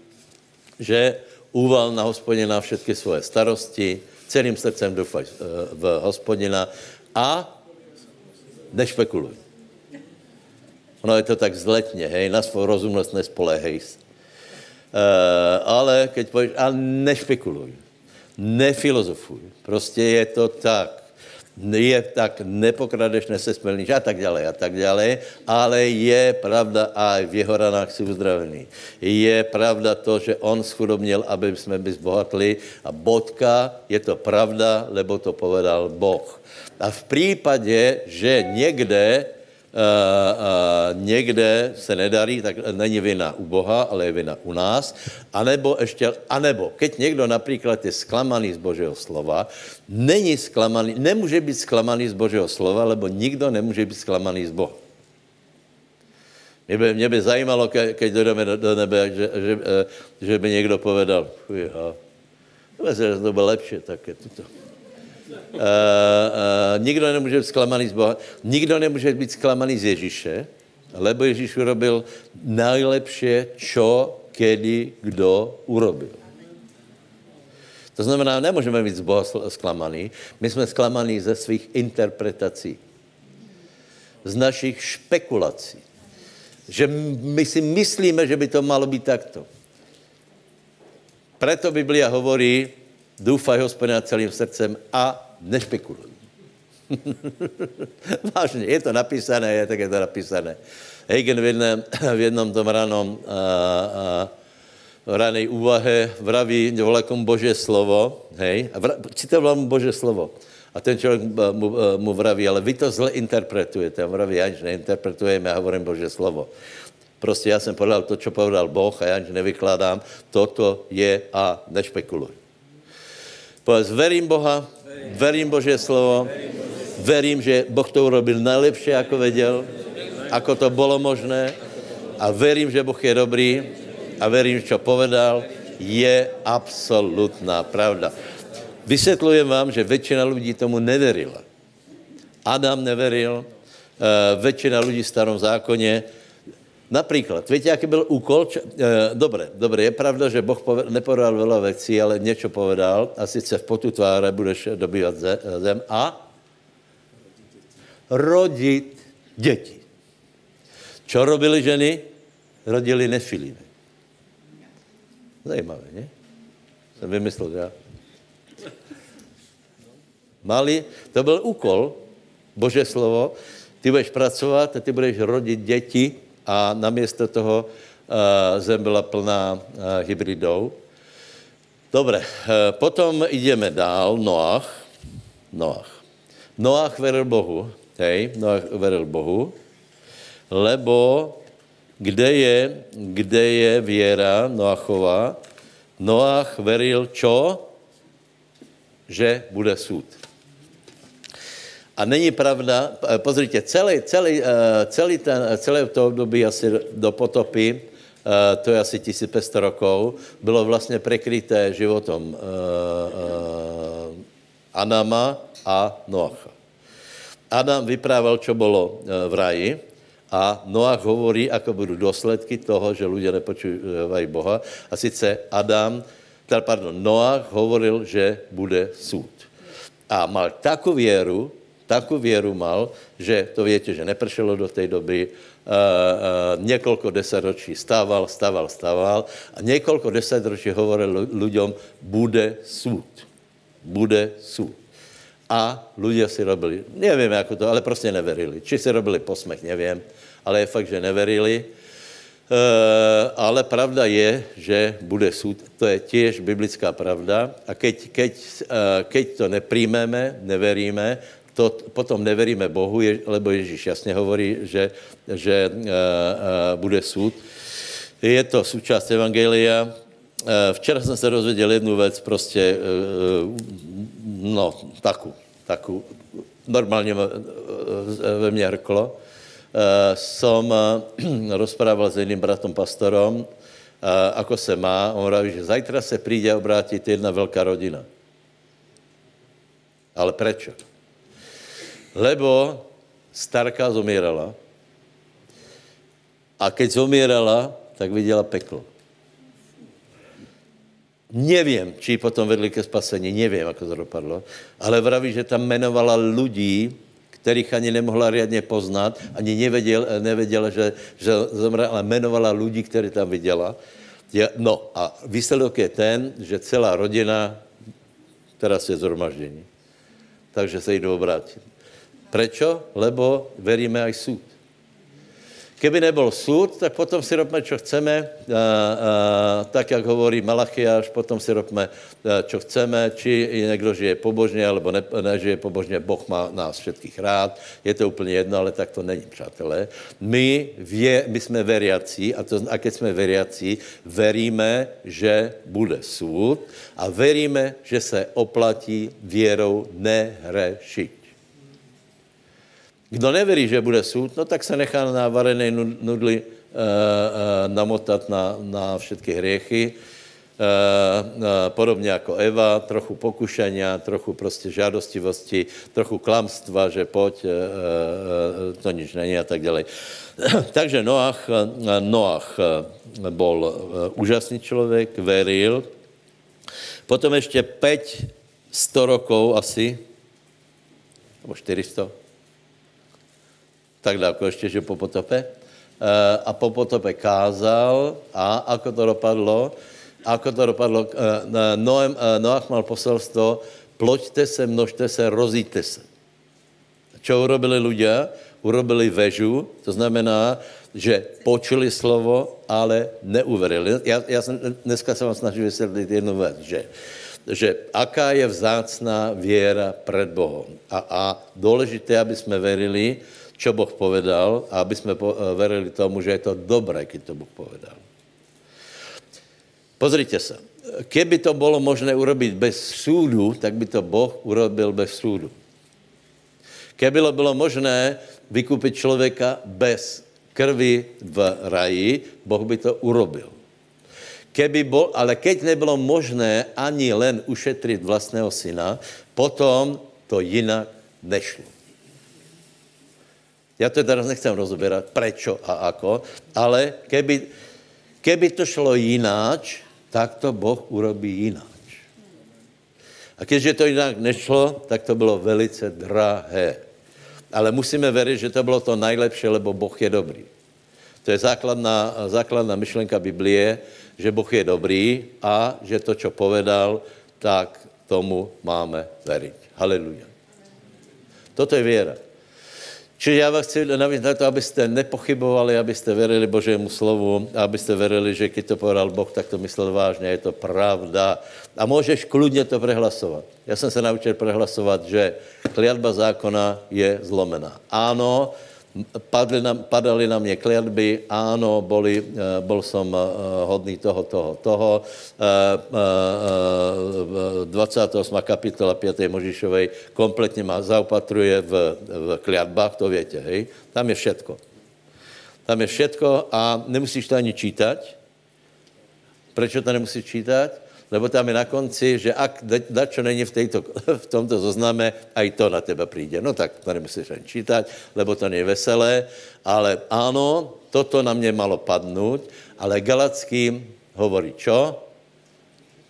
že úval na hospodina všetky svoje starosti, celým srdcem doufaj v hospodina a nešpekuluj. Ono je to tak zletně, hej, na svou rozumnost nespolehej. Uh, ale keď povíš, a nešpekuluj, nefilozofuj, prostě je to tak. Je tak nepokradeš, nesesmelníš a tak dále a tak dále, ale je pravda a v jeho ranách si uzdravený. Je pravda to, že on schudobnil, aby jsme by zbohatli a bodka, je to pravda, lebo to povedal Boh. A v případě, že někde někde se nedarí, tak není vina u Boha, ale je vina u nás. A nebo ještě, a nebo, keď někdo například je zklamaný z Božího slova, není zklamaný, nemůže být zklamaný z Božího slova, lebo nikdo nemůže být zklamaný z Boha. Mě by, mě by zajímalo, ke, keď dojdeme do, do nebe, že, že, že by někdo povedal, a, to bylo lepší, tak je to. Uh, uh, nikdo nemůže být zklamaný z Boha, nikdo nemůže být zklamaný z Ježíše, lebo Ježíš urobil najlepší, čo, kedy, kdo urobil. To znamená, nemůžeme být z Boha zklamaný, my jsme zklamaní ze svých interpretací, z našich špekulací, že my si myslíme, že by to malo být takto. Preto Biblia hovorí, Doufaj, hospodina, celým srdcem a nešpekuluj. Vážně, je to napísané, je tak je to napísané. Hagen v jednom, v jednom tom ranom a, a, ranej úvahe vraví volakom Bože slovo, hej, a vra, citoval Bože slovo. A ten člověk mu, mu vraví, ale vy to zle interpretujete. A vraví, já neinterpretujeme, já hovorím Bože slovo. Prostě já jsem povedal to, co povedal Boh a já nevykládám. Toto je a nešpekuluj. Povedz, verím Boha, verím Bože slovo, verím, že Boh to urobil najlepšie, ako vedel, ako to bylo možné a verím, že Boh je dobrý a verím, čo povedal, je absolutná pravda. Vysvětlujem vám, že většina lidí tomu neverila. Adam neveril, uh, většina lidí v starom zákoně Například, víte, jaký byl úkol? Čo, e, dobré, dobré, je pravda, že Boh poved, nepovedal veľa věcí, ale něco povedal a sice v potu tváře budeš dobývat zem a rodit děti. Čo robili ženy? Rodili nefiliny. Zajímavé, ne? Jsem vymyslel, já. Mali, to byl úkol, Bože slovo, ty budeš pracovat a ty budeš rodit děti, a namiesto toho uh, zem byla plná uh, hybridou. Dobre, uh, potom ideme dál, Noach. Noach. Noach veril Bohu, hej, Noach veril Bohu, lebo kde je, kde je věra Noachova? Noach veril čo? Že bude súd. A není pravda, eh, pozrite, celý, celý, eh, celý ten, celé to období asi do potopy, eh, to je asi 1500 rokov, bylo vlastně prekryté životom Adama a Noacha. Adam vyprával, čo bylo v raji a Noach hovorí, ako budou důsledky toho, že lidé nepočívají Boha. A sice Adam, pardon, Noach hovoril, že bude súd. A mal takovou věru, takovou věru mal, že to víte, že nepršelo do té doby, uh, uh, několik desetročí stával, stával, stával a několik desetročí hovoril lidem, bude súd. Bude súd. A lidé si robili, nevím, jak to, ale prostě neverili. Či si robili posmech, nevím, ale je fakt, že neverili. Uh, ale pravda je, že bude súd. To je těž biblická pravda. A keď, keď, keď to nepríjmeme, neveríme, to potom neveríme Bohu, je, lebo Ježíš jasně hovorí, že, že uh, uh, bude soud. Je to součást Evangelia. Uh, včera jsem se dozvěděl jednu věc, prostě, uh, no, taku, taku, normálně ve mně hrklo. Uh, som rozprával s jedným bratom pastorom, uh, ako se má. On hovorí, že zajtra se přijde obrátit jedna velká rodina. Ale prečo? Lebo starka zomírala a keď zomírala, tak viděla peklo. Nevím, či potom vedli ke spasení, nevím, jak to dopadlo, ale vraví, že tam jmenovala lidí, kterých ani nemohla riadně poznat, ani nevěděl, nevěděla, že, že zomrela, ale jmenovala lidí, které tam viděla. No a výsledok je ten, že celá rodina, teraz je zhromaždění. takže se jdu obrátit. Prečo? Lebo veríme aj súd. Keby nebol súd, tak potom si robíme, čo chceme, a, a, tak, jak hovorí Malachiáš, potom si robíme, čo chceme, či někdo žije pobožně, alebo ne, nežije pobožně, Boh má nás všetkých rád, je to úplně jedno, ale tak to není, přátelé. My, vě, my jsme veriaci, a, to, a keď jsme veriaci, veríme, že bude súd a veríme, že se oplatí věrou nehrešiť. Kdo neverí, že bude soud, no tak se nechá na varené nudli e, e, namotat na, na všetky hriechy. E, e, podobně jako Eva, trochu pokušenia, trochu prostě žádostivosti, trochu klamstva, že pojď, e, e, to nič není a tak dále. Takže Noach, Noach bol úžasný člověk, veril. Potom ještě 5 100 rokov asi, nebo 400, tak daleko ještě, že po potope. Eh, a po potope kázal a ako to dopadlo? Ako to dopadlo? Eh, Noem, eh, Noach mal poselstvo, ploďte se, množte se, rozíte se. Čo urobili ľudia? Urobili vežu, to znamená, že počuli slovo, ale neuverili. Já, já jsem, dneska se vám snažím vysvětlit jednu věc, že, že aká je vzácná věra před Bohem. A, a důležité, aby jsme verili, čo Boh povedal a aby jsme eh, verili tomu, že je to dobré, když to Boh povedal. Pozrite se. Keby to bylo možné urobiť bez súdu, tak by to Boh urobil bez súdu. Keby bylo možné vykúpiť člověka bez krvi v raji, Boh by to urobil. Keby bol, ale keď nebylo možné ani len ušetriť vlastného syna, potom to jinak nešlo. Já to teraz nechcem rozoberat, prečo a ako, ale keby, keby to šlo jináč, tak to Boh urobí jináč. A když to jinak nešlo, tak to bylo velice drahé. Ale musíme věřit, že to bylo to nejlepší, lebo Boh je dobrý. To je základná, základná myšlenka Biblie, že Boh je dobrý a že to, co povedal, tak tomu máme veriť. Haleluja. Toto je věra. Čili já vás chci navíc na to, abyste nepochybovali, abyste verili Božému slovu, abyste verili, že když to povedal Boh, tak to myslel vážně, je to pravda. A můžeš kludně to prehlasovat. Já jsem se naučil prehlasovat, že kliatba zákona je zlomená. Ano, padly na, padaly na mě kliatby, ano, boli, eh, bol som eh, hodný toho, toho, toho. 28. Eh, kapitola 5. Možišovej kompletně má zaopatruje v, v kliatbách, to větě, hej? Tam je všetko. Tam je všetko a nemusíš to ani čítať. Proč to nemusíš čítať? Lebo tam je na konci, že ak dačo není v, tejto, v tomto zozname, aj to na teba přijde. No tak to nemusíš ani čítať, lebo to je veselé, ale áno, toto na mě malo padnout, ale Galackým hovorí čo?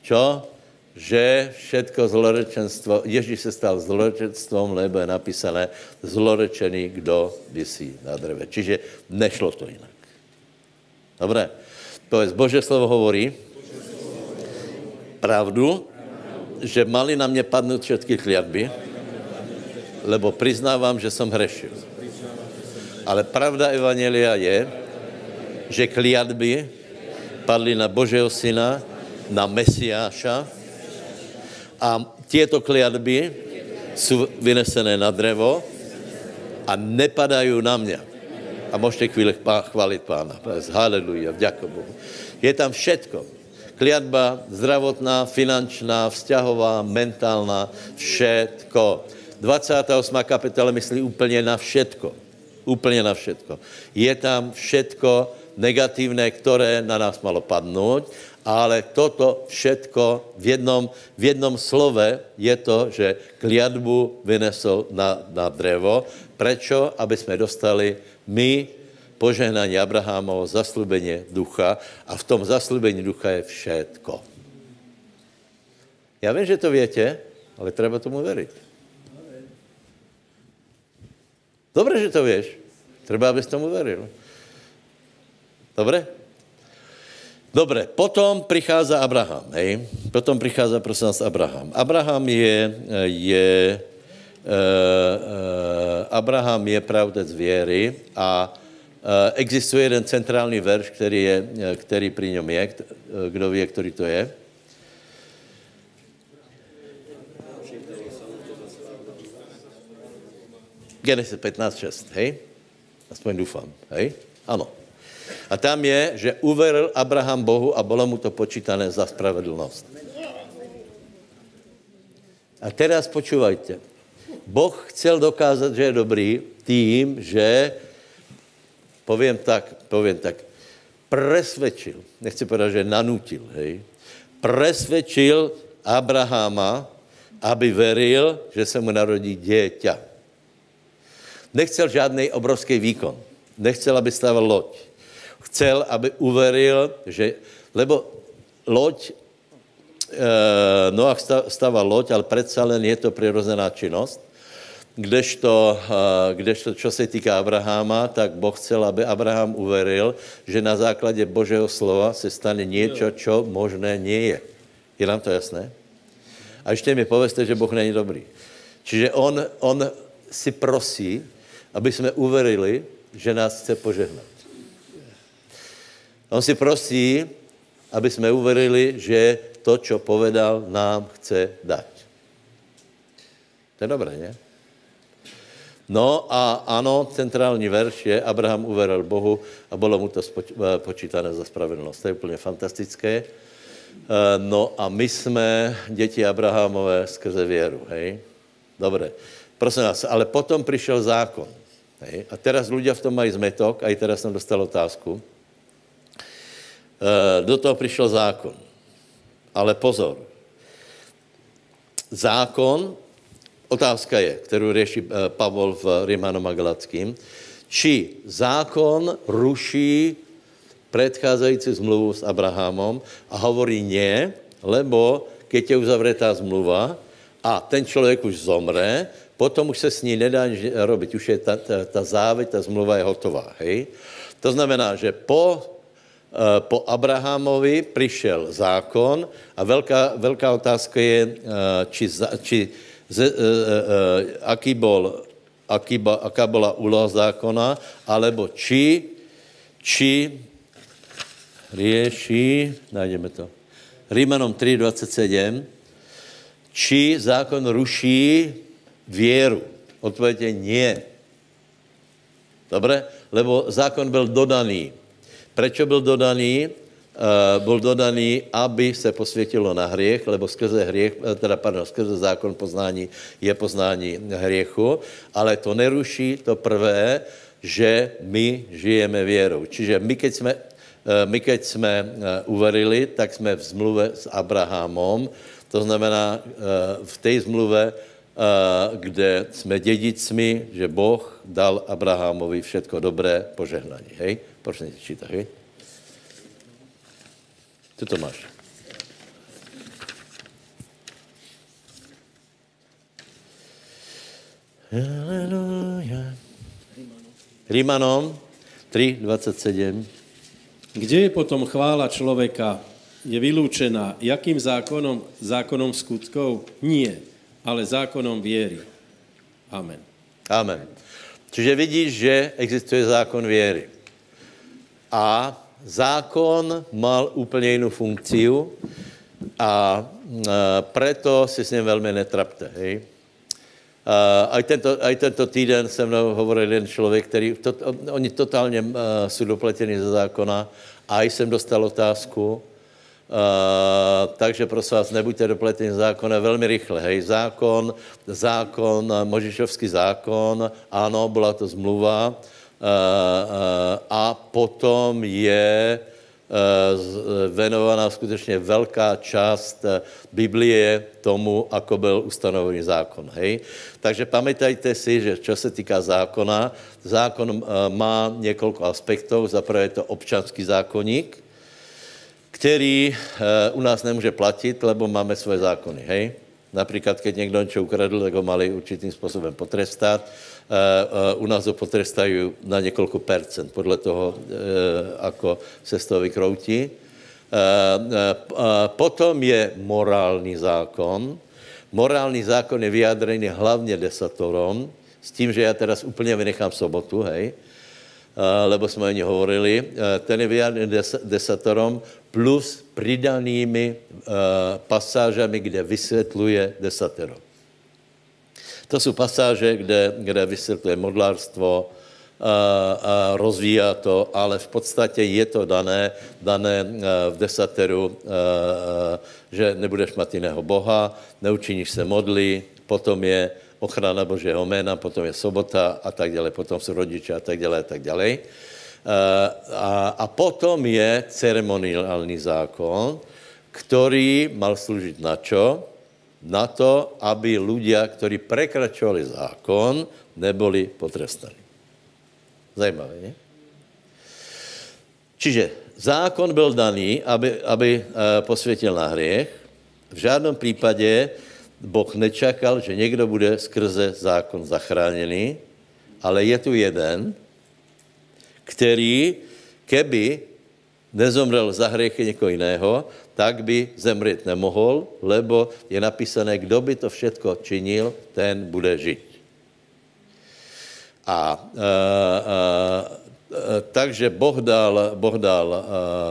Čo? Že všetko zlorečenstvo, Ježíš se stal zlorečenstvom, lebo je napísané zlorečený, kdo vysí na dreve. Čiže nešlo to jinak. Dobré. Povedz, Bože slovo hovorí, pravdu, že mali na mě padnout všetky kliatby, lebo přiznávám, že jsem hrešil. Ale pravda Evangelia je, že kliatby padly na Božího syna, na Mesiáša a tieto kliatby jsou vynesené na drevo a nepadají na mě. A můžete chvíli chválit pána. Haleluja, vďako Bohu. Je tam všetko kliatba zdravotná, finančná, vzťahová, mentálna, všetko. 28. kapitola myslí úplně na všetko. Úplně na všetko. Je tam všetko negatívne, které na nás malo padnout, ale toto všetko v jednom, v jednom slove je to, že kliatbu vynesl na, na drevo. Prečo? Aby jsme dostali my požehnání Abrahámovo, zaslubení ducha a v tom zaslubení ducha je všetko. Já vím, že to větě, ale treba tomu věřit. Dobře, že to víš. Třeba, abys tomu věřil. Dobře? Dobře, potom přichází Abraham, hej? Potom přichází, prosím vás, Abraham. Abraham je, je Abraham je pravdec věry a existuje jeden centrální verš, který, je, který pri něm je. Kdo ví, který to je? Genesis 15.6, hej? Aspoň doufám, hej? Ano. A tam je, že uveril Abraham Bohu a bylo mu to počítané za spravedlnost. A teraz počúvajte. Boh chcel dokázat, že je dobrý tím, že, povím tak, povím tak, presvedčil, nechci povedat, že nanutil, hej, presvedčil Abrahama, aby veril, že se mu narodí dieťa. Nechcel žádný obrovský výkon. Nechcel, aby stával loď. Chcel, aby uveril, že... Lebo loď, e, Noach stával loď, ale predsa len je to přirozená činnost. Kdežto, e, kdežto, čo se týká Abraháma, tak Boh chcel, aby Abraham uveril, že na základě Božího slova se stane něco, čo možné nie je. Je nám to jasné? A ještě mi poveste, že Boh není dobrý. Čiže on, on si prosí, aby jsme uverili, že nás chce požehnat. On si prosí, aby jsme uverili, že to, co povedal, nám chce dať. To je dobré, ne? No a ano, centrální verš je, Abraham uveril Bohu a bylo mu to počítané za spravedlnost. To je úplně fantastické. Eh, no a my jsme děti Abrahamové skrze věru, hej? Dobré. Prosím vás, ale potom přišel zákon. Hej? A teraz ľudia v tom mají zmetok, a i teraz jsem dostal otázku. E, do toho přišel zákon. Ale pozor. Zákon, otázka je, kterou řeší e, Pavol v Rimanom a Galackým, či zákon ruší predcházející zmluvu s Abrahamom a hovorí nie, lebo keď je uzavretá zmluva a ten člověk už zomre, potom už se s ní nedá robiť, už je ta, ta, ta záveď, ta zmluva je hotová, hej? To znamená, že po, uh, po Abrahamovi přišel zákon a velká, velká otázka je, uh, či, či ze, uh, uh, aký bol, aký ba, aká byla úloha zákona, alebo či, či rieši, najdeme to, Rímanom 3.27, či zákon ruší věru. Odpověď je nie. Dobre? Lebo zákon byl dodaný. Proč byl dodaný? Uh, byl dodaný, aby se posvětilo na hriech, lebo skrze hriech, eh, teda pardon, skrze zákon poznání je poznání hriechu, ale to neruší to prvé, že my žijeme věrou. Čiže my, keď jsme, uh, my, keď jsme uverili, tak jsme v zmluve s Abrahamom, to znamená, v té zmluve kde jsme dědicmi, že Boh dal Abrahamovi všetko dobré požehnání. Hej? Proč nečítat, hej? Co to máš? Haleluja. Rímanom 3.27. Kde je potom chvála člověka? Je vylúčená jakým zákonom? Zákonom skutkov? Nie ale zákonom věry. Amen. Amen. Čiže vidíš, že existuje zákon věry. A zákon mal úplně jinou funkci a preto si s ním velmi netrapte. Hej? A aj tento, aj tento týden se mnou hovoril jeden člověk, který, to, oni totálně uh, jsou dopleteni ze zákona a jsem dostal otázku, Uh, takže prosím vás, nebuďte dopleteni zákona velmi rychle. Hej, zákon, zákon, Možišovský zákon, ano, byla to zmluva uh, uh, a potom je venovaná skutečně velká část Biblie tomu, ako byl ustanovený zákon. Hej? Takže pamätajte si, že čo se týká zákona, zákon má několik aspektů. Za prvé je to občanský zákonník, který u nás nemůže platit, lebo máme svoje zákony, hej? Například, keď někdo něco ukradl, tak ho mali určitým způsobem potrestat. Uh, uh, u nás ho potrestají na několik percent, podle toho, uh, ako se z toho vykroutí. Potom je morální zákon, Morální zákon je vyjádřený hlavně desatorom, s tím, že já teraz úplně vynechám sobotu, hej, eh, lebo jsme o ní hovorili, eh, ten je vyjádřený des- desatorom plus pridanými pasážami, kde vysvětluje desatero. To jsou pasáže, kde, kde vysvětluje modlárstvo, a rozvíjá to, ale v podstatě je to dané, dané v desateru, že nebudeš mít jiného Boha, neučiníš se modly, potom je ochrana Božího jména, potom je sobota a tak dále, potom jsou rodiče a tak dále a tak dále. A, a potom je ceremoniální zákon, který mal sloužit na čo? Na to, aby ľudia, ktorí prekračovali zákon, neboli potrestaní. Zajímavé, ne? Čiže zákon byl daný, aby, aby posvětil na hriech. V žádném případě Boh nečakal, že někdo bude skrze zákon zachráněný, ale je tu jeden, který, keby nezomrel za hriechy někoho jiného, tak by zemřít nemohl, lebo je napísané, kdo by to všetko činil, ten bude žít. A, a, a takže Boh dal, boh dal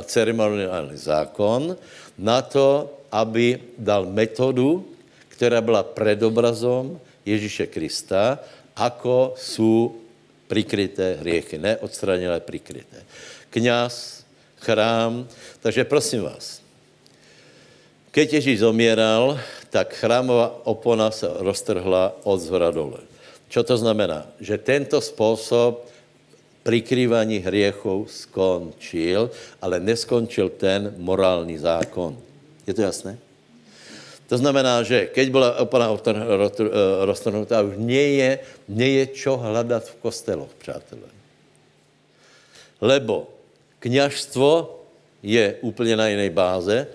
ceremoniální zákon na to, aby dal metodu, která byla predobrazom Ježíše Krista, ako jsou prikryté hriechy, ne odstraněné, prikryté. Kňaz, chrám, takže prosím vás, keď Ježíš zomíral, tak chrámová opona se roztrhla od zhora dole. Čo to znamená? Že tento způsob prikrývání hriechov skončil, ale neskončil ten morální zákon. Je to jasné? To znamená, že keď byla opona roztrhnutá, už nie je čo hledat v kosteloch, přátelé. Lebo kněžstvo je úplně na jiné báze.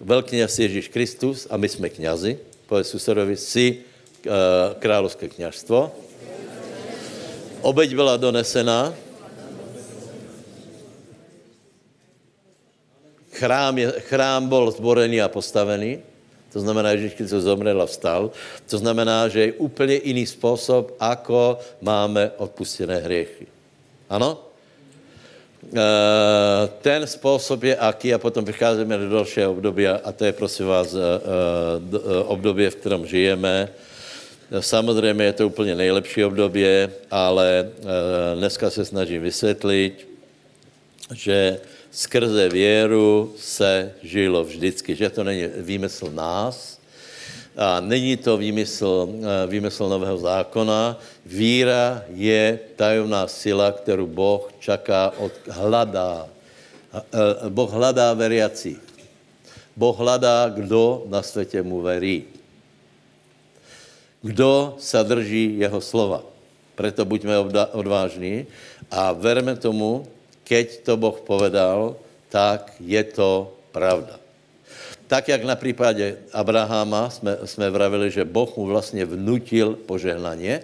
Velkňaz Ježíš Kristus a my jsme kňazi. Povedz susedovi, si uh, královské kněžstvo. Obeď byla donesena. Chrám, je, chrám byl zborený a postavený. To znamená, že Kristus zomrel a vstal. To znamená, že je úplně jiný způsob, ako máme odpustené hriechy. Ano? Ten způsob je aký a potom vycházíme do dalšího období a to je prosím vás období, v kterém žijeme. Samozřejmě je to úplně nejlepší období, ale dneska se snažím vysvětlit, že skrze věru se žilo vždycky, že to není výmysl nás, a není to výmysl, výmysl nového zákona. Víra je tajemná sila, kterou Boh čaká od hladá. Boh hledá veriací. Boh hledá, kdo na světě mu verí. Kdo se drží jeho slova. Proto buďme odvážní a verme tomu, keď to Boh povedal, tak je to pravda. Tak, jak na případě Abrahama jsme, jsme vravili, že Boh mu vlastně vnutil požehnaně.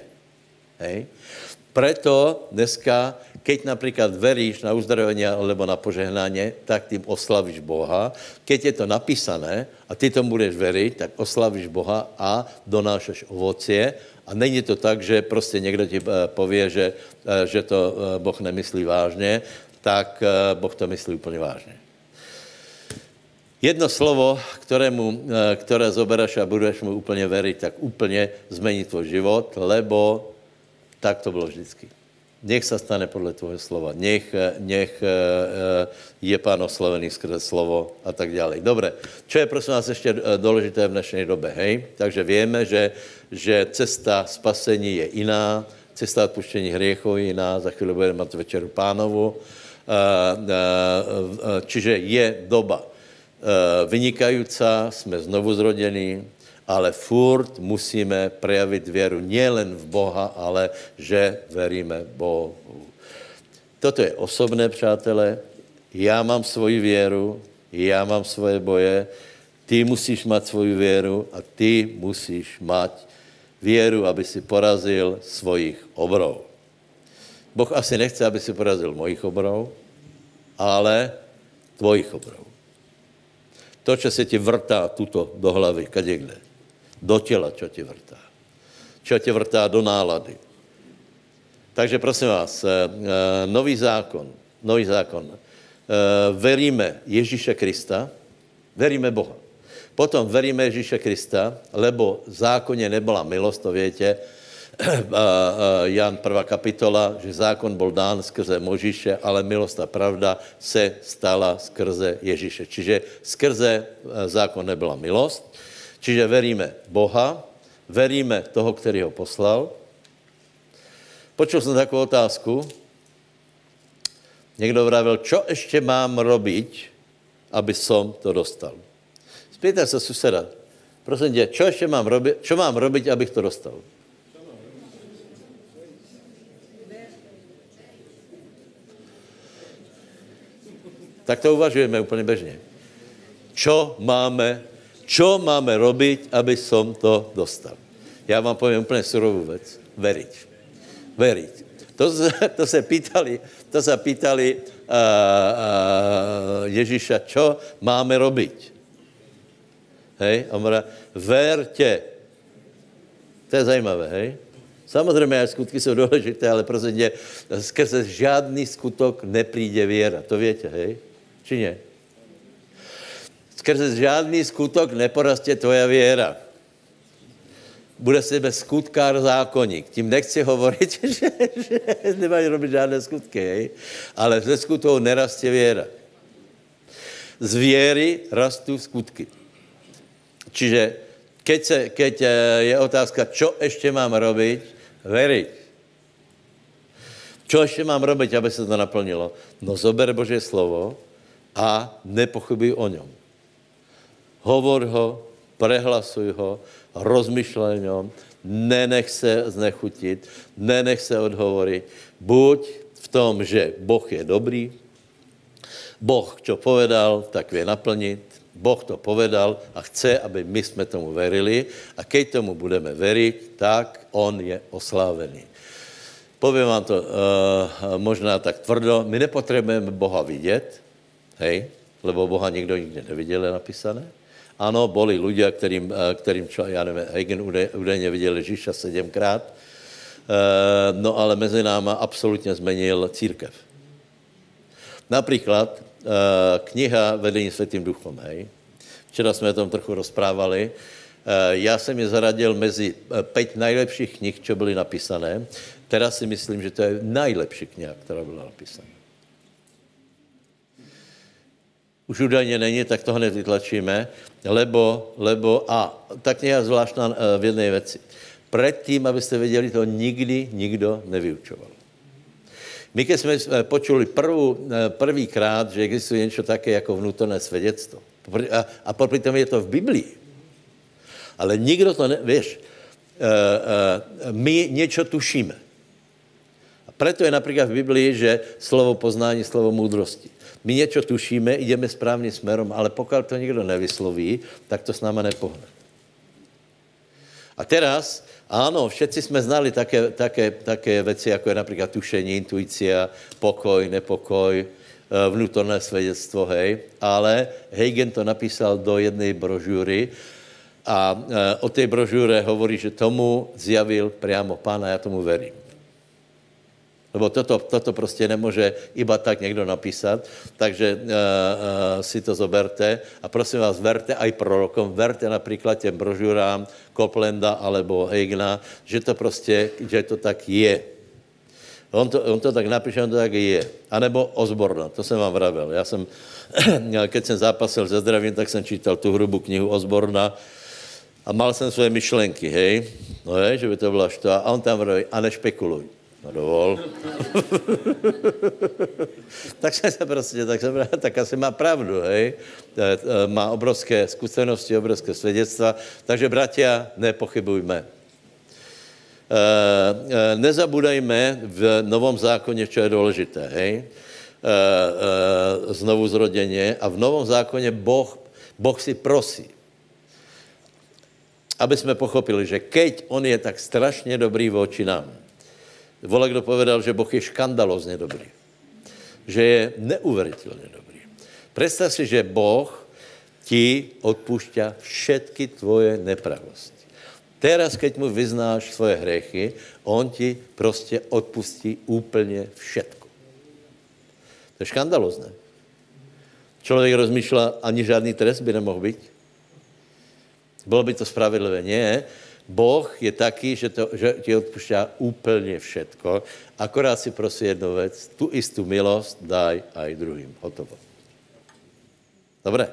Hej. Preto dneska, keď například veríš na uzdravení alebo na požehnání, tak tím oslavíš Boha. Keď je to napísané a ty tomu budeš veriť, tak oslavíš Boha a donášeš ovocie. A není to tak, že prostě někdo ti pově, že, že to Boh nemyslí vážně, tak Boh to myslí úplně vážně. Jedno slovo, kterému, které zobereš a budeš mu úplně veriť, tak úplně zmení tvůj život, lebo tak to bylo vždycky. Nech se stane podle tvého slova. Nech, nech je pán oslovený skrze slovo a tak dále. Dobře. Co je prosím vás ještě důležité v dnešní době, hej? Takže víme, že, že cesta spasení je jiná, cesta odpuštění hriechov je jiná, za chvíli budeme mít večeru pánovu. Čiže je doba vynikající, jsme znovu zrodení, ale furt musíme prejavit věru nielen v Boha, ale že veríme Bohu. Toto je osobné, přátelé. Já mám svoji věru, já mám svoje boje, ty musíš mít svoji věru a ty musíš mít věru, aby si porazil svojich obrov. Boh asi nechce, aby si porazil mojich obrov, ale tvojich obrov. To, co se ti vrtá tuto do hlavy, kde. Do těla, čo tě vrtá. Čo tě vrtá do nálady. Takže prosím vás, eh, eh, nový zákon, nový zákon. Eh, veríme Ježíše Krista, veríme Boha. Potom veríme Ježíše Krista, lebo v zákoně nebyla milost, to větě, Jan 1. kapitola, že zákon byl dán skrze Možíše, ale milost a pravda se stala skrze Ježíše. Čiže skrze zákon nebyla milost, čiže veríme Boha, veríme toho, který ho poslal. Počul jsem takovou otázku. Někdo vravil, čo ještě mám robiť, aby som to dostal. Spýtaj se suseda, prosím tě, čo ještě mám robiť, čo mám robiť, abych to dostal? Tak to uvažujeme úplně bežně. Čo máme, čo máme robiť, aby som to dostal? Já vám povím úplně surovou věc. Veriť. Veriť. To to se pýtali, to se pýtali uh, uh, Ježíša, čo máme robiť? Hej? A mora, verte. To je zajímavé, hej? Samozřejmě, aj skutky jsou důležité, ale prostě skrze žádný skutok nepríde věra. To víte, hej? Či ne? Skrze žádný skutok neporastě tvoja věra. Bude se bez skutkár zákonník. Tím nechci hovorit, že, že nemají robit žádné skutky, hej? ale ze skutků nerastě věra. Z věry rastou skutky. Čiže keď, se, keď eh, je otázka, čo ještě mám robiť, veriť. Čo ještě mám robiť, aby se to naplnilo? No zober Boží slovo a nepochybuj o něm. Hovor ho, prehlasuj ho, rozmyšlej o něm, nenech se znechutit, nenech se odhovorit. Buď v tom, že Boh je dobrý, Boh, čo povedal, tak vie naplnit, Boh to povedal a chce, aby my jsme tomu verili a keď tomu budeme veriť, tak on je oslávený. Povím vám to uh, možná tak tvrdo, my nepotřebujeme Boha vidět, hej, lebo Boha nikdo nikdy neviděl, je napísané. Ano, boli ľudia, kterým, kterým čo, já nevím, Hagen údajně viděl Ježíša sedmkrát, uh, no ale mezi náma absolutně zmenil církev. Například Eh, kniha Vedení světým duchom, hej. Včera jsme o tom trochu rozprávali. Eh, já jsem je zaradil mezi eh, pět nejlepších knih, co byly napísané. Teraz si myslím, že to je nejlepší kniha, která byla napísaná. Už údajně není, tak to hned vytlačíme, lebo, lebo, a ta kniha zvláštna v jedné věci. Předtím, abyste věděli, to nikdy nikdo nevyučoval. My, když jsme eh, počuli prvou, eh, prvýkrát, že existuje něco také jako vnútorné svědectvo, a, a potom je to v Biblii, ale nikdo to ne, víš, my něco tušíme. A proto je například v Biblii, že slovo poznání, slovo moudrosti. My něco tušíme, jdeme správným směrem, ale pokud to nikdo nevysloví, tak to s náma nepohne. A teraz Áno, všetci jsme znali také, také, také věci, jako je například tušení, intuícia, pokoj, nepokoj, eh, vnútorné svědectvo, hej. Ale Hagen to napísal do jedné brožury a eh, o té brožure hovorí, že tomu zjavil priamo pána, já tomu verím. Lebo toto, toto prostě nemůže iba tak někdo napísat, takže uh, uh, si to zoberte a prosím vás, verte aj prorokom, verte například těm brožurám Koplenda alebo Hegna, že to prostě, že to tak je. On to, on to tak napíše, on to tak je. A nebo Ozborna, to jsem vám vravil. Já jsem, keď jsem zápasil se zdravím, tak jsem čítal tu hrubu knihu Ozborna a mal jsem svoje myšlenky, hej, no je, že by to byla što. A on tam vraví, a nešpekuluj. No dovol. tak jsem se prostě, tak, jsem, tak asi má pravdu, hej. Má obrovské zkušenosti, obrovské svědectva. Takže, bratia, nepochybujme. E, e, nezabudajme v Novom zákoně, co je důležité, hej. Znovu zrodeně. A v Novom zákoně Boh, boh si prosí, aby jsme pochopili, že keď On je tak strašně dobrý voči nám, Vole, kdo povedal, že Boh je škandalozně dobrý. Že je neuveritelně dobrý. Představ si, že Boh ti odpušťa všetky tvoje nepravosti. Teraz, keď mu vyznáš svoje hriechy, on ti prostě odpustí úplně všetko. To je škandalozné. Člověk rozmýšlá, ani žádný trest by nemohl být. Bylo by to spravedlivé. Nie. Boh je taký, že, to, že ti odpušťá úplně všetko. Akorát si prosí jednu věc, tu istou milost daj aj druhým. Hotovo. Dobré.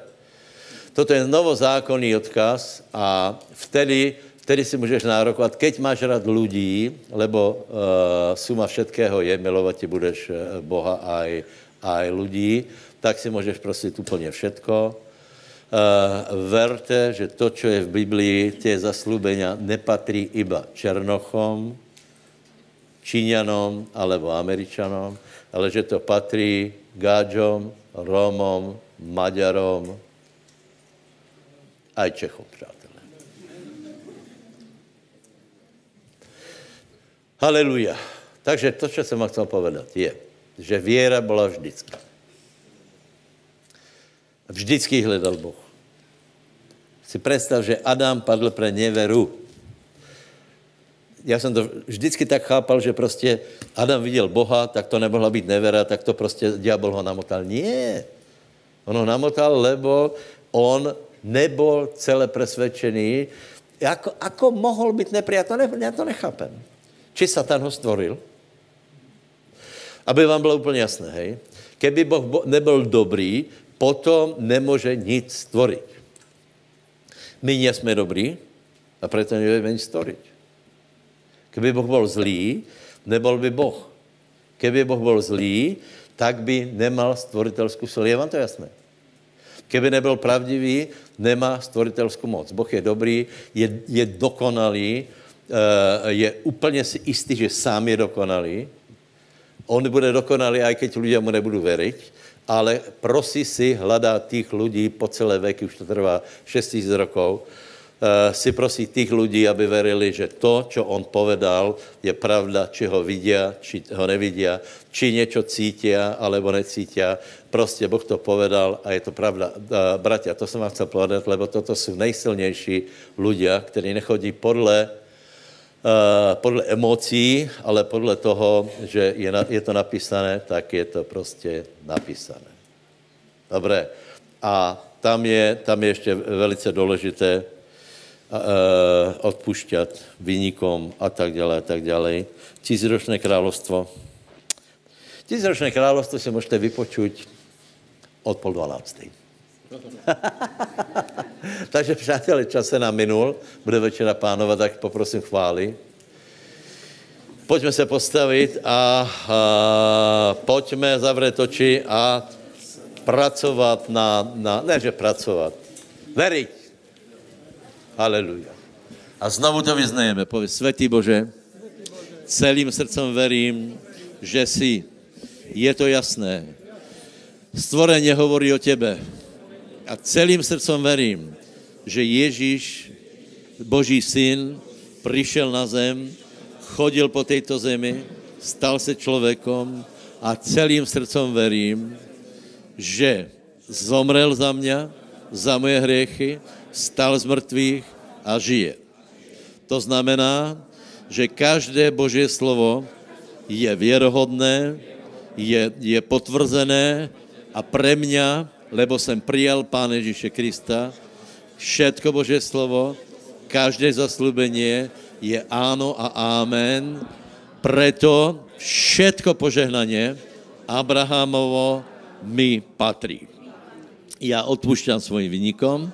Toto je novozákonný odkaz a vtedy, vtedy si můžeš nárokovat, keď máš rád lidí, lebo uh, suma všetkého je, milovat ti budeš eh, Boha aj, aj lidí, tak si můžeš prosit úplně všetko. Uh, verte, že to, co je v Biblii, tie zaslúbenia nepatrí iba Černochom, Číňanom alebo Američanom, ale že to patrí Gáďom, Rómom, Maďarom, aj Čechom, přátelé. Haleluja. Takže to, co jsem chcel povedat, je, že věra byla vždycky. Vždycky hledal Boh. Si představ, že Adam padl pre neveru. Já jsem to vždycky tak chápal, že prostě Adam viděl Boha, tak to nemohla být nevera, tak to prostě diabol ho namotal. Nie. On ho namotal, lebo on nebol celé presvedčený. Ako, ako mohl být nepriateľ? Ne, já to nechápem. Či Satan ho stvoril? Aby vám bylo úplně jasné, hej? Keby Boh nebyl dobrý, potom nemůže nic stvorit. My nejsme dobrý a proto nevieme nic stvoriť. Keby Boh byl zlý, nebol by Boh. Keby Boh byl zlý, tak by nemal stvoritelskou silu. Je vám to jasné? Keby nebyl pravdivý, nemá stvoritelskou moc. Boh je dobrý, je, je dokonalý, eh, je úplně si jistý, že sám je dokonalý. On bude dokonalý, aj keď ľudia mu nebudou veriť, ale prosí si, hledá těch lidí po celé veky, už to trvá 6 000 rokov, Eh, si prosí těch lidí, aby verili, že to, co on povedal, je pravda, či ho vidia, či ho nevidia, či něco cítia, alebo necítia. Prostě Boh to povedal a je to pravda. Eh, bratia, to jsem vám chcel povedat, lebo toto jsou nejsilnější ľudia, kteří nechodí podle, podle emocí, ale podle toho, že je, na, je to napísané, tak je to prostě napísané. Dobré. A tam je, tam je ještě velice důležité, uh, odpušťat vynikom a tak dále, a tak dále. Tisíročné královstvo. Tisíročné královstvo si můžete vypočuť od pol dvanáctej. Takže přátelé, čas se nám minul, bude večera pánovat, tak poprosím chvály. Pojďme se postavit a, a pojďme zavřít oči a pracovat na, na, ne že pracovat, veriť Haleluja. A znovu to vyznajeme. Pověz, světý Bože, celým srdcem verím, že jsi. Je to jasné. Stvoreně hovorí o tebe. A celým srdcem verím, že Ježíš, Boží syn, přišel na zem, chodil po této zemi, stal se člověkom a celým srdcem verím, že zomrel za mě, za moje hriechy, stal z mrtvých a žije. To znamená, že každé Boží slovo je věrohodné, je, je potvrzené a pre mňa, lebo jsem přijal Pána Ježíše Krista, všetko Boží slovo, každé zaslubenie je áno a amen, preto všetko požehnanie Abrahamovo mi patrí. Já odpušťám svojim vynikom,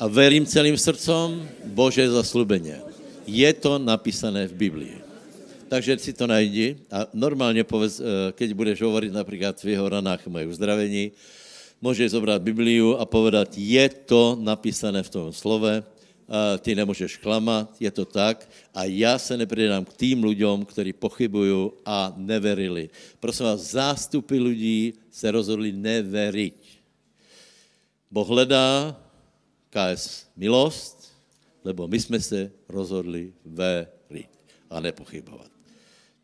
a verím celým srdcom Bože zaslubeně. Je to napísané v Biblii. Takže si to najdi a normálně povedz, eh, keď budeš hovoriť například v jeho ranách moje uzdravení, můžeš zobrat Bibliu a povedat, je to napísané v tom slove, ty nemůžeš klamat, je to tak a já se nepřidám k tým lidem, kteří pochybují a neverili. Prosím vás, zástupy lidí se rozhodli neveriť. Boh hledá KS milost, lebo my jsme se rozhodli veriť a nepochybovat.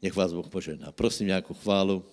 Nech vás Boh požehná. Prosím nějakou chválu.